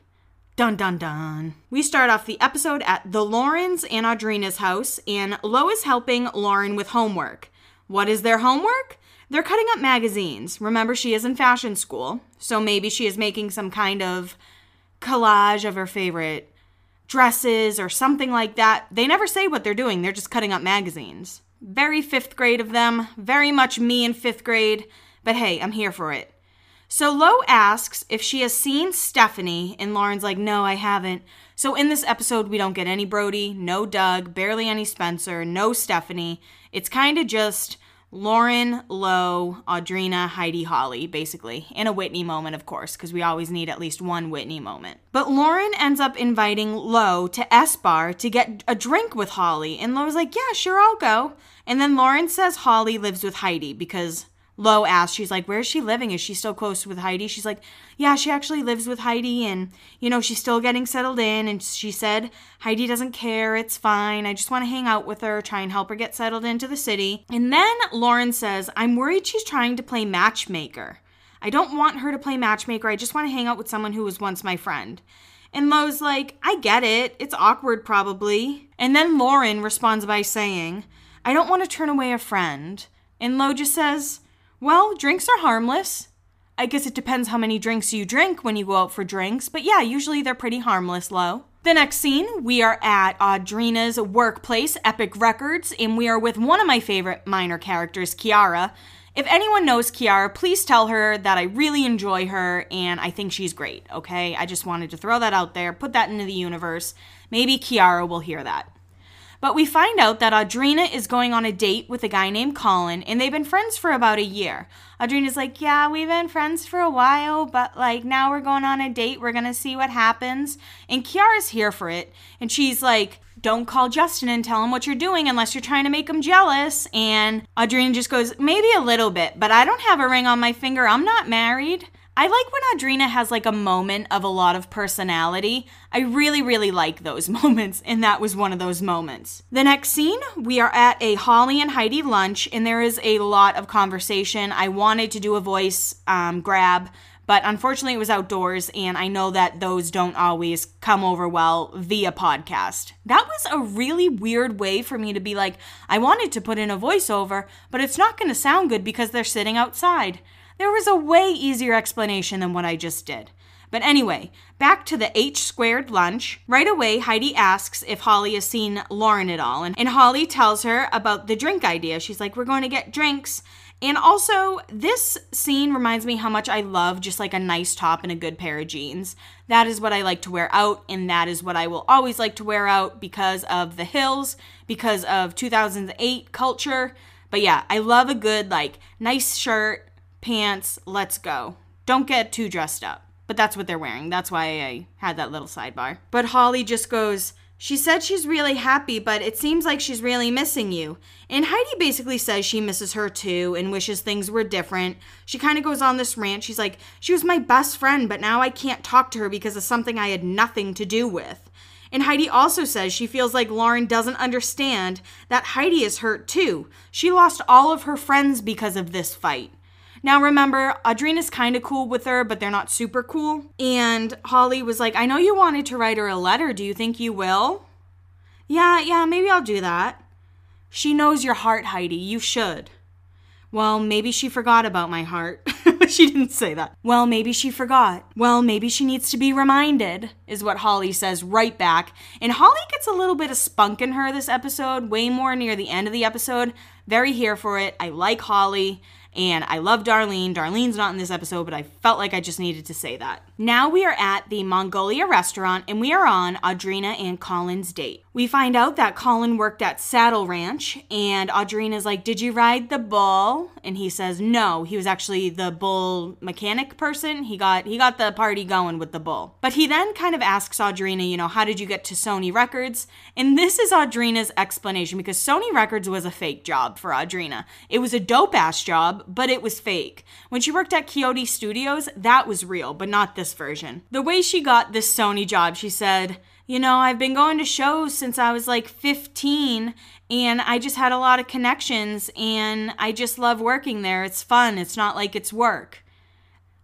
Dun dun dun. We start off the episode at the Laurens and Audrina's house, and Lo is helping Lauren with homework. What is their homework? They're cutting up magazines. Remember, she is in fashion school, so maybe she is making some kind of collage of her favorite dresses or something like that. They never say what they're doing, they're just cutting up magazines. Very fifth grade of them, very much me in fifth grade, but hey, I'm here for it. So Lo asks if she has seen Stephanie, and Lauren's like, no, I haven't. So in this episode, we don't get any Brody, no Doug, barely any Spencer, no Stephanie. It's kind of just Lauren, Lo, Audrina, Heidi, Holly, basically, in a Whitney moment, of course, because we always need at least one Whitney moment. But Lauren ends up inviting Lo to S Bar to get a drink with Holly, and Lo's like, Yeah, sure, I'll go. And then Lauren says Holly lives with Heidi because Lo asks, she's like, Where's she living? Is she still close with Heidi? She's like, Yeah, she actually lives with Heidi and, you know, she's still getting settled in. And she said, Heidi doesn't care. It's fine. I just want to hang out with her, try and help her get settled into the city. And then Lauren says, I'm worried she's trying to play matchmaker. I don't want her to play matchmaker. I just want to hang out with someone who was once my friend. And Lo's like, I get it. It's awkward, probably. And then Lauren responds by saying, I don't want to turn away a friend. And Lo just says, well, drinks are harmless. I guess it depends how many drinks you drink when you go out for drinks, but yeah, usually they're pretty harmless, Lo. The next scene, we are at Audrina's workplace, Epic Records, and we are with one of my favorite minor characters, Kiara. If anyone knows Kiara, please tell her that I really enjoy her and I think she's great, okay? I just wanted to throw that out there, put that into the universe. Maybe Kiara will hear that. But we find out that Audrina is going on a date with a guy named Colin, and they've been friends for about a year. Audrina's like, Yeah, we've been friends for a while, but like now we're going on a date. We're gonna see what happens. And Kiara's here for it. And she's like, don't call Justin and tell him what you're doing unless you're trying to make him jealous. And Audrina just goes, maybe a little bit, but I don't have a ring on my finger. I'm not married. I like when Audrina has like a moment of a lot of personality. I really, really like those moments, and that was one of those moments. The next scene, we are at a Holly and Heidi lunch, and there is a lot of conversation. I wanted to do a voice um, grab, but unfortunately it was outdoors, and I know that those don't always come over well via podcast. That was a really weird way for me to be like, I wanted to put in a voiceover, but it's not to sound good because they're sitting outside. There was a way easier explanation than what I just did. But anyway, back to the H squared lunch. Right away, Heidi asks if Holly has seen Lauren at all. And, and Holly tells her about the drink idea. She's like, We're going to get drinks. And also, this scene reminds me how much I love just like a nice top and a good pair of jeans. That is what I like to wear out, and that is what I will always like to wear out because of the hills, because of 2008 culture. But yeah, I love a good, like, nice shirt, pants, let's go. Don't get too dressed up. But that's what they're wearing. That's why I had that little sidebar. But Holly just goes, She said she's really happy, but it seems like she's really missing you. And Heidi basically says she misses her too and wishes things were different. She kind of goes on this rant. She's like, She was my best friend, but now I can't talk to her because of something I had nothing to do with. And Heidi also says she feels like Lauren doesn't understand that Heidi is hurt too. She lost all of her friends because of this fight. Now remember, Audrina's kind of cool with her, but they're not super cool. And Holly was like, I know you wanted to write her a letter. Do you think you will? Yeah, yeah, maybe I'll do that. She knows your heart, Heidi. You should. Well, maybe she forgot about my heart. she didn't say that. Well, maybe she forgot. Well, maybe she needs to be reminded, is what Holly says right back. And Holly gets a little bit of spunk in her this episode, way more near the end of the episode. Very here for it. I like Holly. And I love Darlene. Darlene's not in this episode, but I felt like I just needed to say that. Now we are at the Mongolia restaurant and we are on Audrina and Colin's date. We find out that Colin worked at Saddle Ranch and Audrina's like, Did you ride the bull? And he says, No, he was actually the bull mechanic person. He got he got the party going with the bull. But he then kind of asks Audrina, you know, how did you get to Sony Records? And this is Audrina's explanation because Sony Records was a fake job for Audrina. It was a dope ass job, but it was fake. When she worked at Quixote Studios, that was real, but not this version. The way she got this Sony job, she said, you know, I've been going to shows since I was like 15 and I just had a lot of connections and I just love working there. It's fun. It's not like it's work.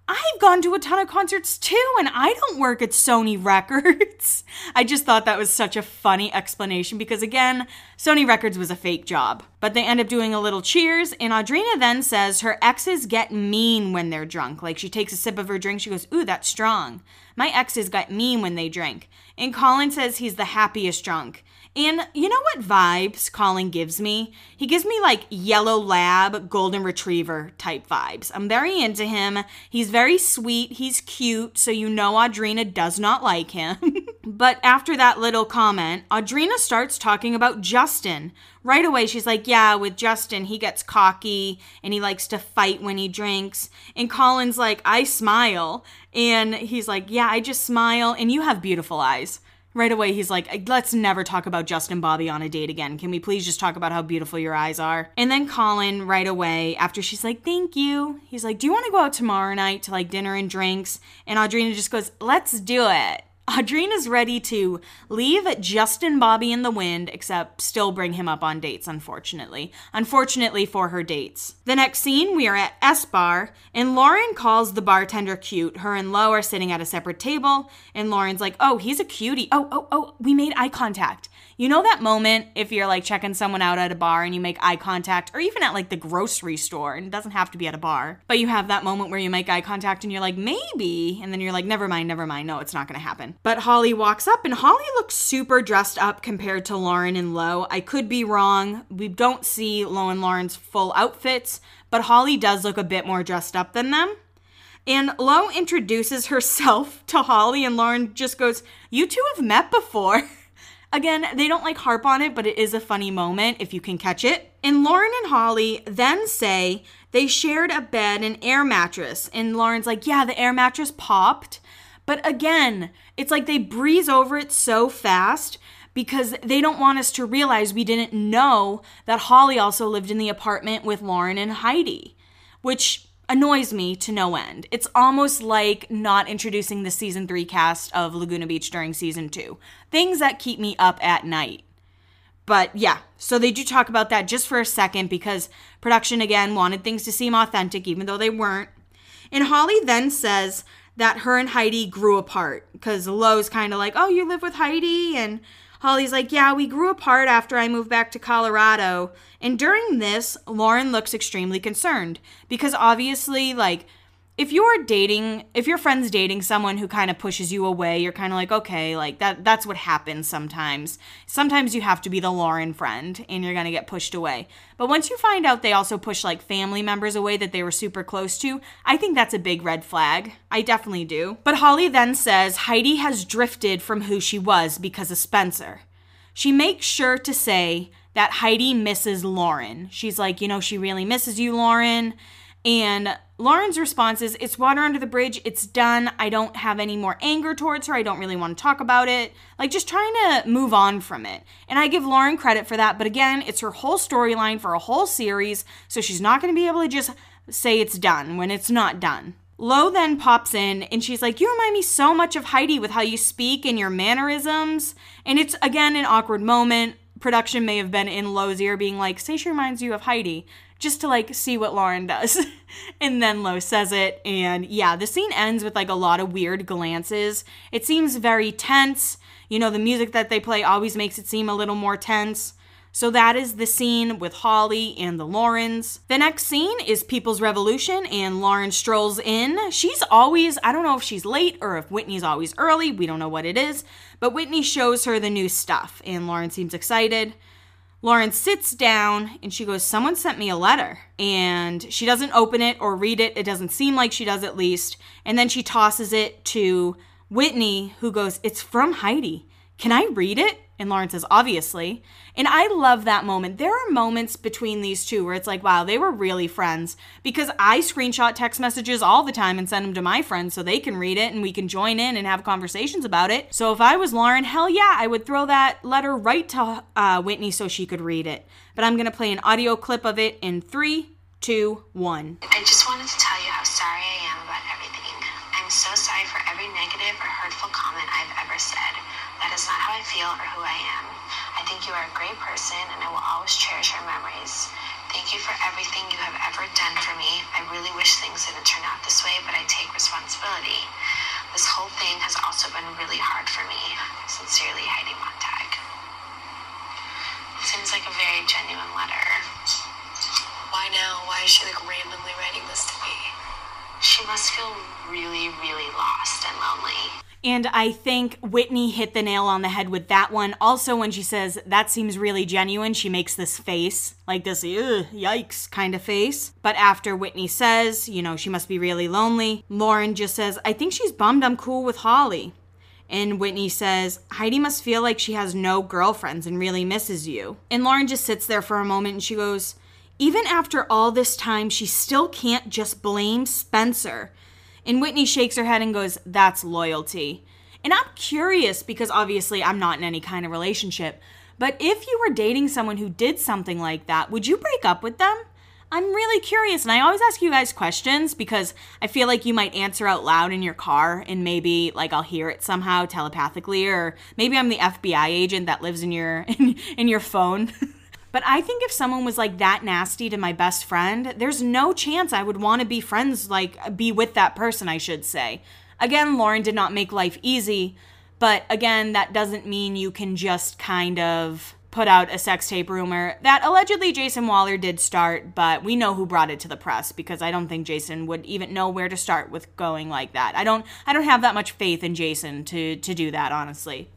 I've gone to a ton of concerts too, and I don't work at Sony Records. I just thought that was such a funny explanation because, again, Sony Records was a fake job. But they end up doing a little cheers, and Audrina then says her exes get mean when they're drunk. Like she takes a sip of her drink, she goes, Ooh, that's strong. My exes got mean when they drink. And Colin says he's the happiest drunk. And you know what vibes Colin gives me? He gives me like yellow lab, golden retriever type vibes. I'm very into him. He's very sweet. He's cute. So you know Audrina does not like him. but after that little comment, Audrina starts talking about Justin. Right away, she's like, Yeah, with Justin, he gets cocky and he likes to fight when he drinks. And Colin's like, I smile. And he's like, Yeah, I just smile. And you have beautiful eyes right away he's like let's never talk about justin bobby on a date again. Can we please just talk about how beautiful your eyes are? And then colin right away after she's like thank you he's like do you want to go out tomorrow night to like dinner and drinks? And audrina just goes let's do it Audrina's ready to leave Justin Bobby in the wind, except still bring him up on dates, unfortunately. Unfortunately for her dates. The next scene, we are at S Bar, and Lauren calls the bartender cute. Her and Lo are sitting at a separate table, and Lauren's like, oh, he's a cutie. Oh, oh, oh, we made eye contact. You know that moment if you're like checking someone out at a bar and you make eye contact, or even at like the grocery store, and it doesn't have to be at a bar, but you have that moment where you make eye contact and you're like, maybe, and then you're like, never mind, never mind, no, it's not gonna happen. But Holly walks up and Holly looks super dressed up compared to Lauren and Lo. I could be wrong. We don't see Lo and Lauren's full outfits, but Holly does look a bit more dressed up than them. And Lo introduces herself to Holly, and Lauren just goes, You two have met before. Again, they don't like harp on it, but it is a funny moment if you can catch it. And Lauren and Holly then say they shared a bed and air mattress. And Lauren's like, Yeah, the air mattress popped. But again, it's like they breeze over it so fast because they don't want us to realize we didn't know that Holly also lived in the apartment with Lauren and Heidi, which annoys me to no end. It's almost like not introducing the season three cast of Laguna Beach during season two. Things that keep me up at night. But yeah, so they do talk about that just for a second because production again wanted things to seem authentic, even though they weren't. And Holly then says that her and Heidi grew apart because Lo's kind of like, oh, you live with Heidi? And Holly's like, Yeah, we grew apart after I moved back to Colorado. And during this, Lauren looks extremely concerned because obviously, like, if you're dating if your friend's dating someone who kind of pushes you away you're kind of like okay like that that's what happens sometimes. Sometimes you have to be the lauren friend and you're going to get pushed away. But once you find out they also push like family members away that they were super close to i think that's a big red flag. I definitely do. But holly then says heidi has drifted from who she was because of spencer. She makes sure to say that heidi misses lauren. She's like you know she really misses you lauren and Lauren's response is, It's water under the bridge. It's done. I don't have any more anger towards her. I don't really want to talk about it. Like, just trying to move on from it. And I give Lauren credit for that. But again, it's her whole storyline for a whole series. So she's not going to be able to just say it's done when it's not done. Lo then pops in and she's like, You remind me so much of Heidi with how you speak and your mannerisms. And it's again an awkward moment. Production may have been in Lo's ear being like, Say she reminds you of Heidi just to like see what Lauren does. and then Lo says it. And yeah, the scene ends with like a lot of weird glances. It seems very tense. You know, the music that they play always makes it seem a little more tense. So that is the scene with Holly and the Laurens. The next scene is People's Revolution, and Lauren strolls in. She's always, I don't know if she's late or if Whitney's always early, we don't know what it is, but Whitney shows her the new stuff, and Lauren seems excited. Lauren sits down and she goes, Someone sent me a letter. And she doesn't open it or read it. It doesn't seem like she does, at least. And then she tosses it to Whitney, who goes, It's from Heidi. Can I read it? And Lauren says, obviously. And I love that moment. There are moments between these two where it's like, wow, they were really friends. Because I screenshot text messages all the time and send them to my friends so they can read it and we can join in and have conversations about it. So if I was Lauren, hell yeah, I would throw that letter right to uh, Whitney so she could read it. But I'm going to play an audio clip of it in three, two, one. I just wanted to tell you how sorry I am about everything. I'm so sorry for every negative or hurtful comment I've ever said. That is not how I feel or who I am. I think you are a great person and I will always cherish our memories. Thank you for everything you have ever done for me. I really wish things didn't turn out this way, but I take responsibility. This whole thing has also been really hard for me. Sincerely, Heidi Montag. Seems like a very genuine letter. Why now? Why is she like randomly writing this to me? She must feel really, really lost and lonely. And I think Whitney hit the nail on the head with that one. Also, when she says that seems really genuine, she makes this face, like this, yikes kind of face. But after Whitney says, you know, she must be really lonely, Lauren just says, I think she's bummed I'm cool with Holly. And Whitney says, Heidi must feel like she has no girlfriends and really misses you. And Lauren just sits there for a moment and she goes, Even after all this time, she still can't just blame Spencer. And Whitney shakes her head and goes, That's loyalty. And I'm curious because obviously I'm not in any kind of relationship, but if you were dating someone who did something like that, would you break up with them? I'm really curious, and I always ask you guys questions because I feel like you might answer out loud in your car, and maybe like I'll hear it somehow telepathically, or maybe I'm the FBI agent that lives in your in, in your phone. But I think if someone was like that nasty to my best friend, there's no chance I would want to be friends, like be with that person, I should say. Again, Lauren did not make life easy, But again, that doesn't mean you can just kind of put out a sex tape rumor that allegedly Jason Wahler did start, but we know who brought it to the press because I don't think Jason would even know where to start with going like that. I don't I don't have that much faith in Jason to to do that, honestly.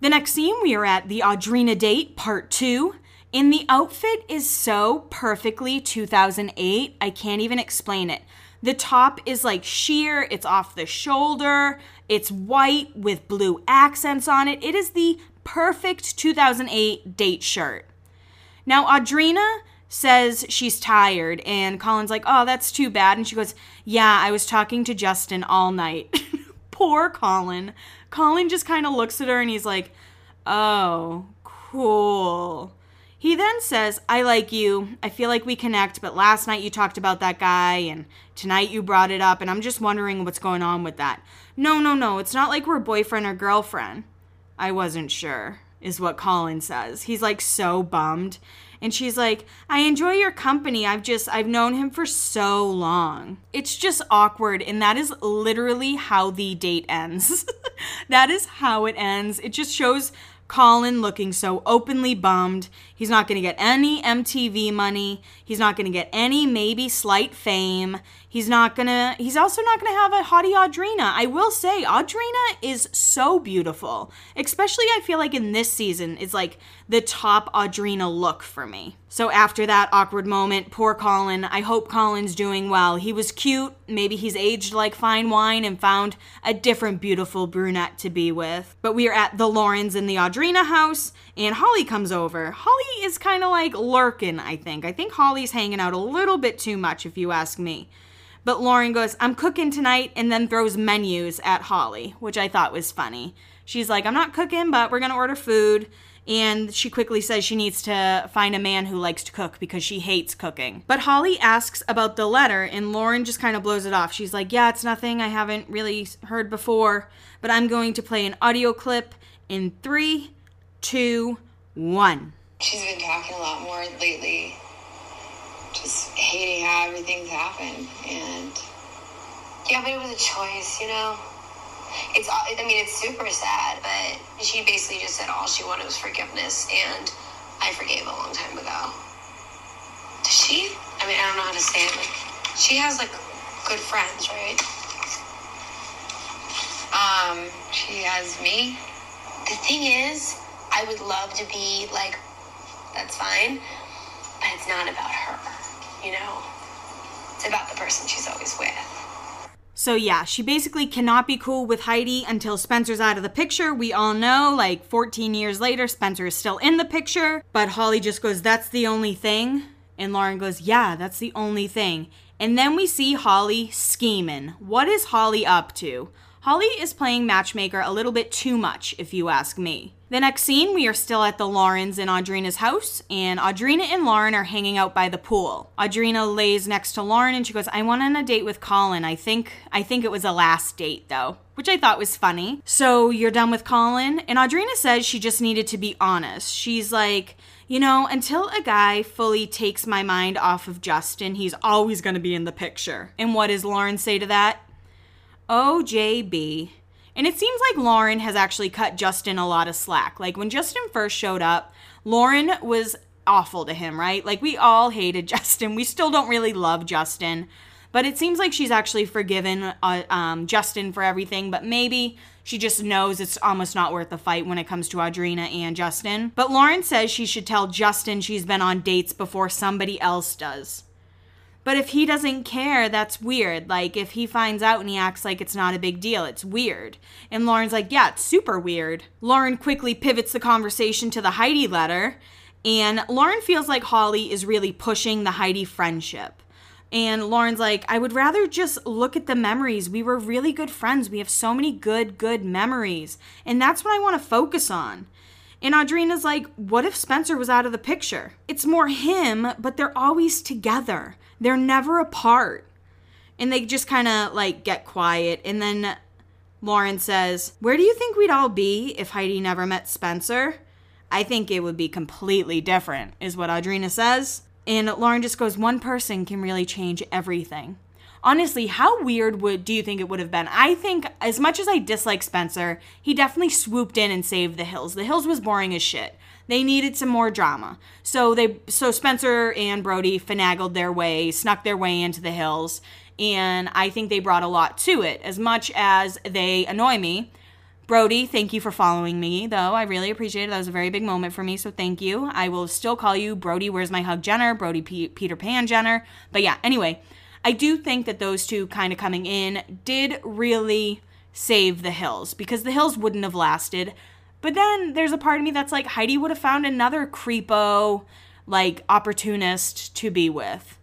The next scene we are at the Audrina date part 2. And the outfit is so perfectly 2008, I can't even explain it. The top is like sheer, it's off the shoulder, it's white with blue accents on it. It is the perfect 2008 date shirt. Now, Audrina says she's tired, and Colin's like, Oh, that's too bad. And she goes, Yeah, I was talking to Justin all night. Poor Colin. Colin just kind of looks at her and he's like, Oh, cool. He then says, I like you. I feel like we connect, but last night you talked about that guy, and tonight you brought it up, and I'm just wondering what's going on with that. No, no, no. It's not like we're boyfriend or girlfriend. I wasn't sure, is what Colin says. He's like so bummed. And she's like, I enjoy your company. I've just, I've known him for so long. It's just awkward. And that is literally how the date ends. that is how it ends. It just shows Colin looking so openly bummed. He's not going to get any MTV money. He's not going to get any maybe slight fame. He's not to, he's also not to have a haughty Audrina. I will say, Audrina is so beautiful. Especially, I feel like in this season, is like the top Audrina look for me. So after that awkward moment, poor Colin, I hope Colin's doing well. He was cute. Maybe he's aged like fine wine and found a different beautiful brunette to be with. But we are at the Laurens in the Audrina house, and Holly comes over. Holly is kind of like lurking, I think. I think Holly's hanging out a little bit too much, if you ask me. But Lauren goes, I'm cooking tonight, and then throws menus at Holly, which I thought was funny. She's like, I'm not cooking, but we're going to order food. And she quickly says she needs to find a man who likes to cook because she hates cooking. But Holly asks about the letter, and Lauren just kind of blows it off. She's like, Yeah, it's nothing I haven't really heard before, but I'm going to play an audio clip in three, two, one. She's been talking a lot more lately. Just hating how everything's happened. And Yeah, but it was a choice, you know? It's, I mean, it's super sad, but she basically just said all she wanted was forgiveness, and I forgave a long time ago. does she? I mean, I don't know how to say it, Like, she has, like, good friends, right? Um, she has me. The thing is, I would love to be like, that's fine, but it's not about her, you know? It's about the person she's always with. So yeah, she basically cannot be cool with Heidi until Spencer's out of the picture. We all know, like 14 years later, Spencer is still in the picture. But Holly just goes, That's the only thing. And Lauren goes, Yeah, that's the only thing. And then we see Holly scheming. What is Holly up to? Holly is playing matchmaker a little bit too much, if you ask me. The next scene, we are still at the Laurens in Audrina's house, and Audrina and Lauren are hanging out by the pool. Audrina lays next to Lauren and she goes, I went on a date with Colin. I think I think it was a last date though. Which I thought was funny. So you're done with Colin? And Audrina says she just needed to be honest. She's like, you know, until a guy fully takes my mind off of Justin, he's always gonna be in the picture. And what does Lauren say to that? OJB. And it seems like Lauren has actually cut Justin a lot of slack. Like when Justin first showed up, Lauren was awful to him, right? Like we all hated Justin. We still don't really love Justin. But it seems like she's actually forgiven uh, um, Justin for everything, but maybe she just knows it's almost not worth the fight when it comes to Audrina and Justin. But Lauren says she should tell Justin she's been on dates before somebody else does. But if he doesn't care, that's weird. Like, if he finds out and he acts like it's not a big deal, it's weird. And Lauren's like, yeah, it's super weird. Lauren quickly pivots the conversation to the Heidi letter. And Lauren feels like Holly is really pushing the Heidi friendship. And Lauren's like, I would rather just look at the memories. We were really good friends. We have so many good, good memories. And that's what I want to focus on. And Audrina's like, what if Spencer was out of the picture? It's more him, but they're always together. They're never apart. And they just kind of like get quiet. And then Lauren says, Where do you think we'd all be if Heidi never met Spencer? I think it would be completely different, is what Audrina says. And Lauren just goes, One person can really change everything. Honestly, how weird would do you think it would have been? I think as much as I dislike Spencer, he definitely swooped in and saved the Hills. The Hills was boring as shit. They needed some more drama. So they so Spencer and Brody finagled their way, snuck their way into the Hills, and I think they brought a lot to it. As much as they annoy me, Brody, thank you for following me, though. I really appreciate it. That was a very big moment for me, so thank you. I will still call you Brody, Where's My Hug Jenner, Brody P- Peter Pan Jenner. But yeah, anyway, I do think that those two kind of coming in did really save the Hills because the Hills wouldn't have lasted. But then there's a part of me that's like, Heidi would have found another creepo, like, opportunist to be with.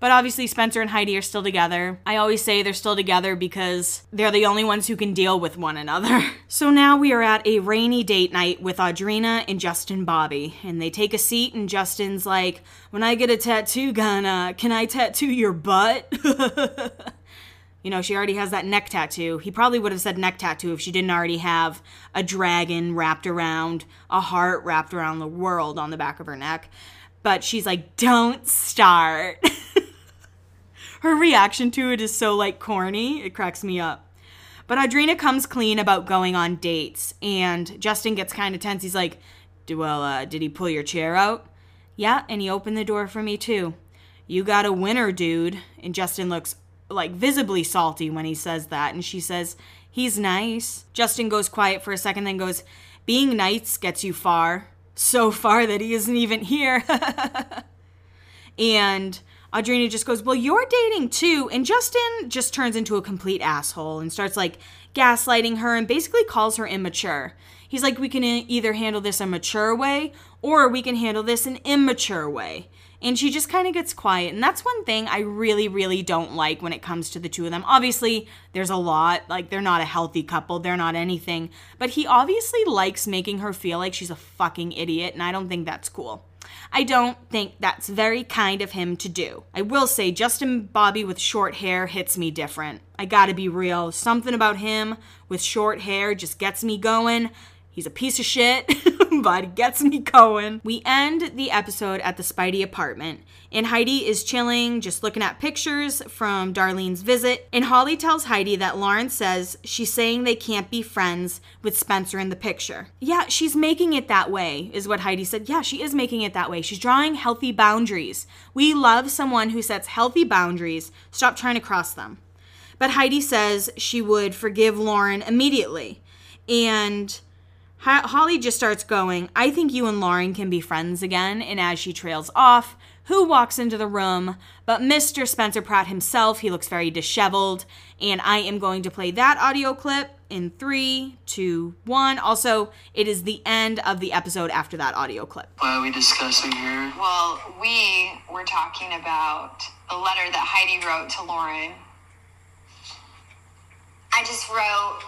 But obviously, Spencer and Heidi are still together. I always say they're still together because they're the only ones who can deal with one another. So now we are at a rainy date night with Audrina and Justin Bobby. And they take a seat, and Justin's like, When I get a tattoo gun, uh, can I tattoo your butt? you know, she already has that neck tattoo. He probably would have said neck tattoo if she didn't already have a dragon wrapped around, a heart wrapped around the world on the back of her neck. But she's like, Don't start. her reaction to it is so like corny. It cracks me up. But Audrina comes clean about going on dates, and Justin gets kind of tense. He's like, "Well, uh, did he pull your chair out?" Yeah, and he opened the door for me too. You got a winner, dude. And Justin looks like visibly salty when he says that, and she says, "He's nice." Justin goes quiet for a second, then goes, "Being nice gets you far, so far that he isn't even here." and Audrina just goes, Well, you're dating too. And Justin just turns into a complete asshole and starts like gaslighting her and basically calls her immature. He's like, We can either handle this a mature way or we can handle this an immature way. And she just kind of gets quiet. And that's one thing I really, really don't like when it comes to the two of them. Obviously, there's a lot. Like, they're not a healthy couple, they're not anything. But he obviously likes making her feel like she's a fucking idiot. And I don't think that's cool. I don't think that's very kind of him to do. I will say, Justin Bobby with short hair hits me different. I gotta be real. Something about him with short hair just gets me going. He's a piece of shit, but he gets me going. We end the episode at the Speidi apartment, and Heidi is chilling, just looking at pictures from Darlene's visit. And Holly tells Heidi that Lauren says she's saying they can't be friends with Spencer in the picture. Yeah, she's making it that way, is what Heidi said. Yeah, she is making it that way. She's drawing healthy boundaries. We love someone who sets healthy boundaries. Stop trying to cross them. But Heidi says she would forgive Lauren immediately. And Holly just starts going, I think you and Lauren can be friends again. And as she trails off, who walks into the room? But Mr. Spencer Pratt himself. He looks very disheveled. And I am going to play that audio clip in three, two, one. Also, it is the end of the episode after that audio clip. Why are we discussing here? Well, we were talking about the letter that Heidi wrote to Lauren. I just wrote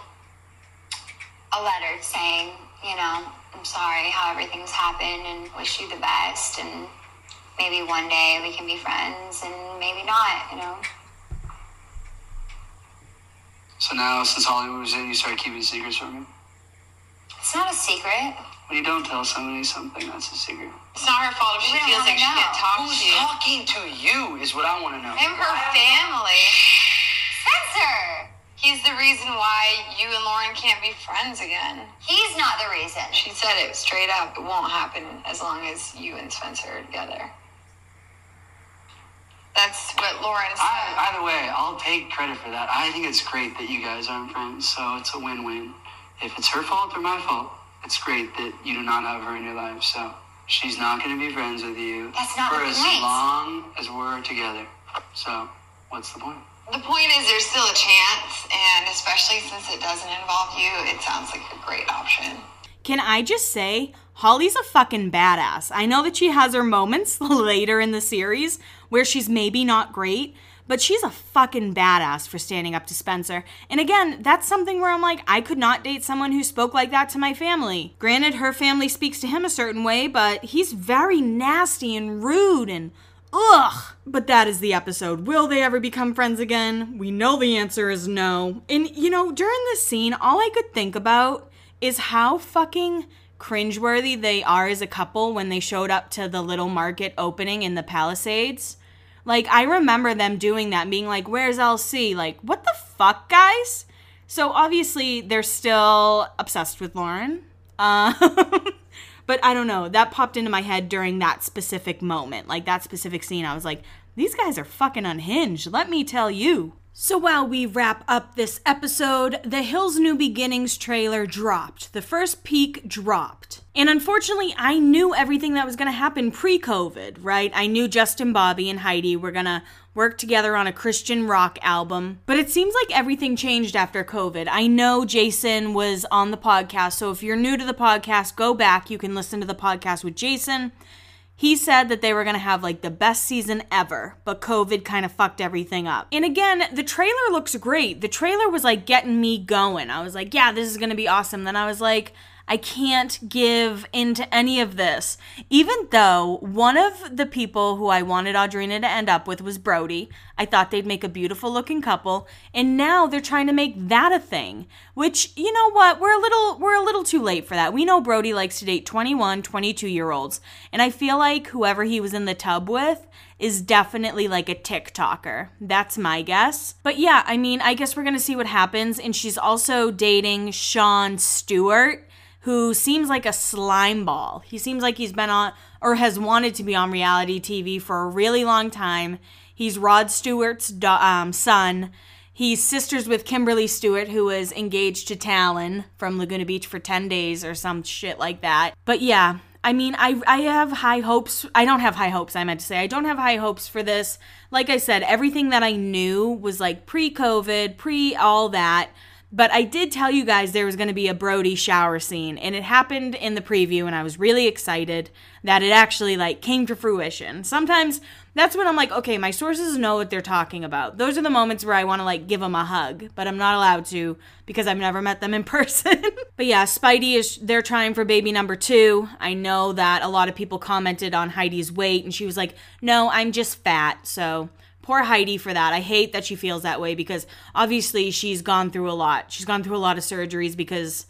a letter saying, you know, I'm sorry how everything's happened and wish you the best and maybe one day we can be friends and maybe not, you know. So now, since Hollywood was in, you started keeping secrets from me? It's not a secret. When you don't tell somebody something, that's a secret. It's not her fault if she feels like she can't talk Who's to you. talking to you is what I want to know. Him, her family. Spencer! He's the reason why you and Lauren can't be friends again. He's not the reason. She said it straight up. It won't happen as long as you and Spencer are together. That's what Lauren said. I, either way, I'll take credit for that. I think it's great that you guys aren't friends, so it's a win-win. If it's her fault or my fault, it's great that you do not have her in your life. So she's not going to be friends with you That's not for the as point. long as we're together. So what's the point? The point is, there's still a chance, and especially since it doesn't involve you, it sounds like a great option. Can I just say, Holly's a fucking badass. I know that she has her moments later in the series where she's maybe not great, but she's a fucking badass for standing up to Spencer. And again, that's something where I'm like, I could not date someone who spoke like that to my family. Granted, her family speaks to him a certain way, but he's very nasty and rude and Ugh! But that is the episode. Will they ever become friends again? We know the answer is no. And you know, during this scene, all I could think about is how fucking cringeworthy they are as a couple when they showed up to the little market opening in the Palisades. Like, I remember them doing that being like, where's LC? Like, what the fuck, guys? So obviously, they're still obsessed with Lauren. Uh, but I don't know. That popped into my head during that specific moment. Like, that specific scene. I was like, these guys are fucking unhinged, let me tell you. So while we wrap up this episode, the Hills New Beginnings trailer dropped. The first peek dropped. And unfortunately, I knew everything that was going to happen pre COVID, right? I knew Justin Bobby and Heidi were going to work together on a Christian rock album. But it seems like everything changed after COVID. I know Jason was on the podcast, so if you're new to the podcast, go back. You can listen to the podcast with Jason he said that they were going to have like the best season ever, but COVID kind of fucked everything up. And again, the trailer looks great. The trailer was like getting me going. I was like, yeah, this is going to be awesome. Then I was like, I can't give into any of this. Even though one of the people who I wanted Audrina to end up with was Brody, I thought they'd make a beautiful looking couple, and now they're trying to make that a thing. Which, you know what, we're a little we're a little too late for that. We know Brody likes to date 21, 22 year olds, and I feel like whoever he was in the tub with is definitely like a TikToker. That's my guess. But yeah, I mean, I guess we're gonna see what happens. And she's also dating Sean Stewart who seems like a slime ball. He seems like he's been on or has wanted to be on reality TV for a really long time. He's Rod Stewart's um, son. He's sisters with Kimberly Stewart, who was engaged to Talan from Laguna Beach for 10 days or some shit like that. But yeah, I mean, I, I have high hopes. I don't have high hopes, I meant to say. I don't have high hopes for this. Like I said, everything that I knew was like pre COVID, pre all that. But I did tell you guys there was going to be a Brody shower scene, and it happened in the preview, and I was really excited that it actually like came to fruition. Sometimes that's when I'm like, okay, my sources know what they're talking about. Those are the moments where I want to like give them a hug, but I'm not allowed to because I've never met them in person. but yeah, Speidi is they're trying for baby number 2. I know that a lot of people commented on Heidi's weight and she was like, "No, I'm just fat." So, poor Heidi for that. I hate that she feels that way because obviously she's gone through a lot. She's gone through a lot of surgeries because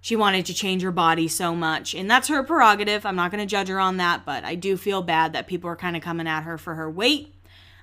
she wanted to change her body so much. And that's her prerogative. I'm not going to judge her on that, but I do feel bad that people are kind of coming at her for her weight.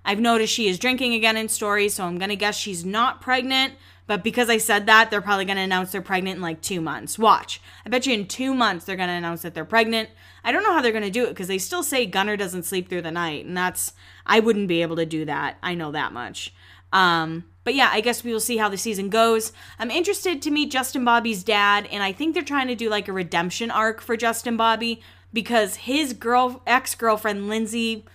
I've noticed she is drinking again in stories, so I'm going to guess she's not pregnant. But because I said that, they're probably going to announce they're pregnant in like two months. Watch. I bet you in two months they're going to announce that they're pregnant. I don't know how they're going to do it because they still say Gunner doesn't sleep through the night. And that's, I wouldn't be able to do that. I know that much. Um, but yeah, I guess we will see how the season goes. I'm interested to meet Justin Bobby's dad, and I think they're trying to do like a redemption arc for Justin Bobby because his girl ex girlfriend Lindsay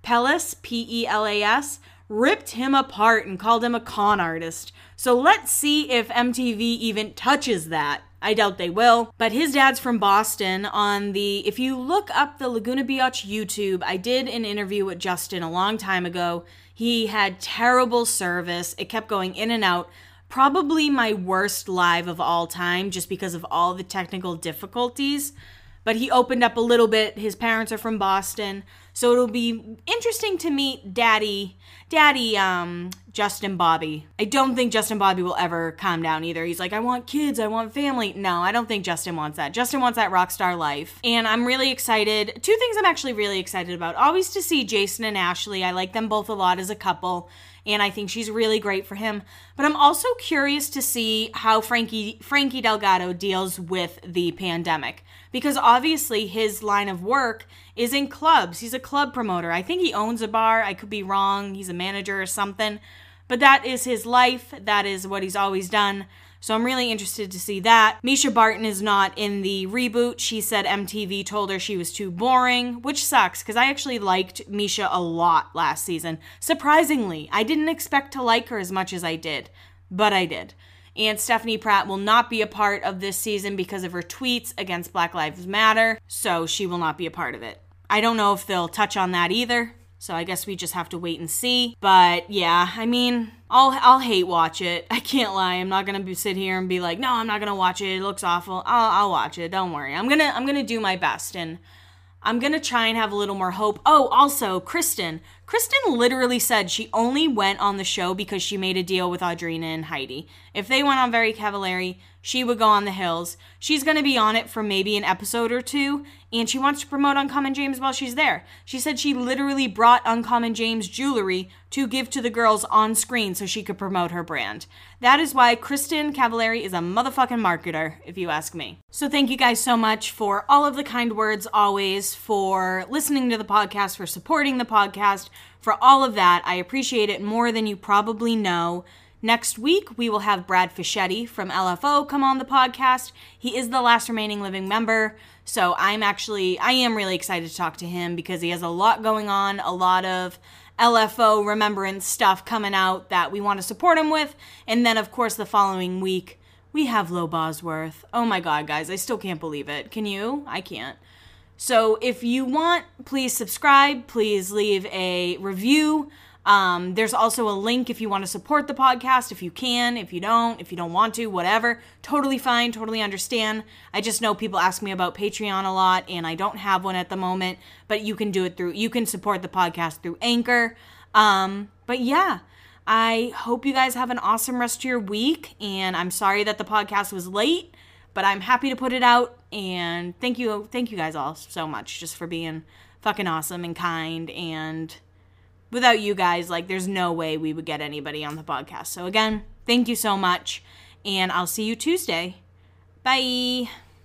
Pelas, P E L A S, ripped him apart and called him a con artist. So let's see if MTV even touches that. I doubt they will. But his dad's from Boston. On the, if you look up the Laguna Beach YouTube, I did an interview with Justin a long time ago. He had terrible service, it kept going in and out. Probably my worst live of all time just because of all the technical difficulties. But he opened up a little bit. His parents are from Boston. So it'll be interesting to meet Daddy, Daddy, um, Justin Bobby. I don't think Justin Bobby will ever calm down either. He's like, I want kids, I want family. No, I don't think Justin wants that. Justin wants that rock star life. And I'm really excited. Two things I'm actually really excited about. Always to see Jason and Ashley. I like them both a lot as a couple and I think she's really great for him. But I'm also curious to see how Frankie Frankie Delgado deals with the pandemic because obviously his line of work is in clubs. He's a club promoter. I think he owns a bar. I could be wrong. He's a manager or something. But that is his life. That is what he's always done. So I'm really interested to see that. Mischa Barton is not in the reboot. She said MTV told her she was too boring, which sucks because I actually liked Mischa a lot last season. Surprisingly, I didn't expect to like her as much as I did, but I did. And Stephanie Pratt will not be a part of this season because of her tweets against Black Lives Matter, so she will not be a part of it. I don't know if they'll touch on that either. So I guess we just have to wait and see. But yeah, I mean, I'll I'll hate watch it. I can't lie. I'm not gonna be, sit here and be like, no, I'm not gonna watch it. It looks awful. I'll I'll watch it. Don't worry. I'm gonna I'm gonna do my best and I'm gonna try and have a little more hope. Oh, also, Kristin. Kristin literally said she only went on the show because she made a deal with Audrina and Heidi. If they went on Very Cavallari, she would go on the hills. She's going to be on it for maybe an episode or two, and she wants to promote Uncommon James while she's there. She said she literally brought Uncommon James jewelry to give to the girls on screen so she could promote her brand. That is why Kristin Cavallari is a motherfucking marketer, if you ask me. So thank you guys so much for all of the kind words always, for listening to the podcast, for supporting the podcast, for all of that. I appreciate it more than you probably know. Next week, we will have Brad Fischetti from LFO come on the podcast. He is the last remaining living member. So I'm actually, I am really excited to talk to him because he has a lot going on, a lot of LFO remembrance stuff coming out that we want to support him with. And then, of course, the following week, we have Lo Bosworth. Oh my God, guys, I still can't believe it. Can you? I can't. So if you want, please subscribe. Please leave a review. Um, there's also a link if you want to support the podcast, if you can, if you don't, if you don't want to, whatever. Totally fine, totally understand. I just know people ask me about Patreon a lot, and I don't have one at the moment, but you can do it through, you can support the podcast through Anchor. Um, but yeah, I hope you guys have an awesome rest of your week, and I'm sorry that the podcast was late, but I'm happy to put it out, and thank you, thank you guys all so much just for being fucking awesome and kind and without you guys, like, there's no way we would get anybody on the podcast. So, again, thank you so much, and I'll see you Tuesday. Bye.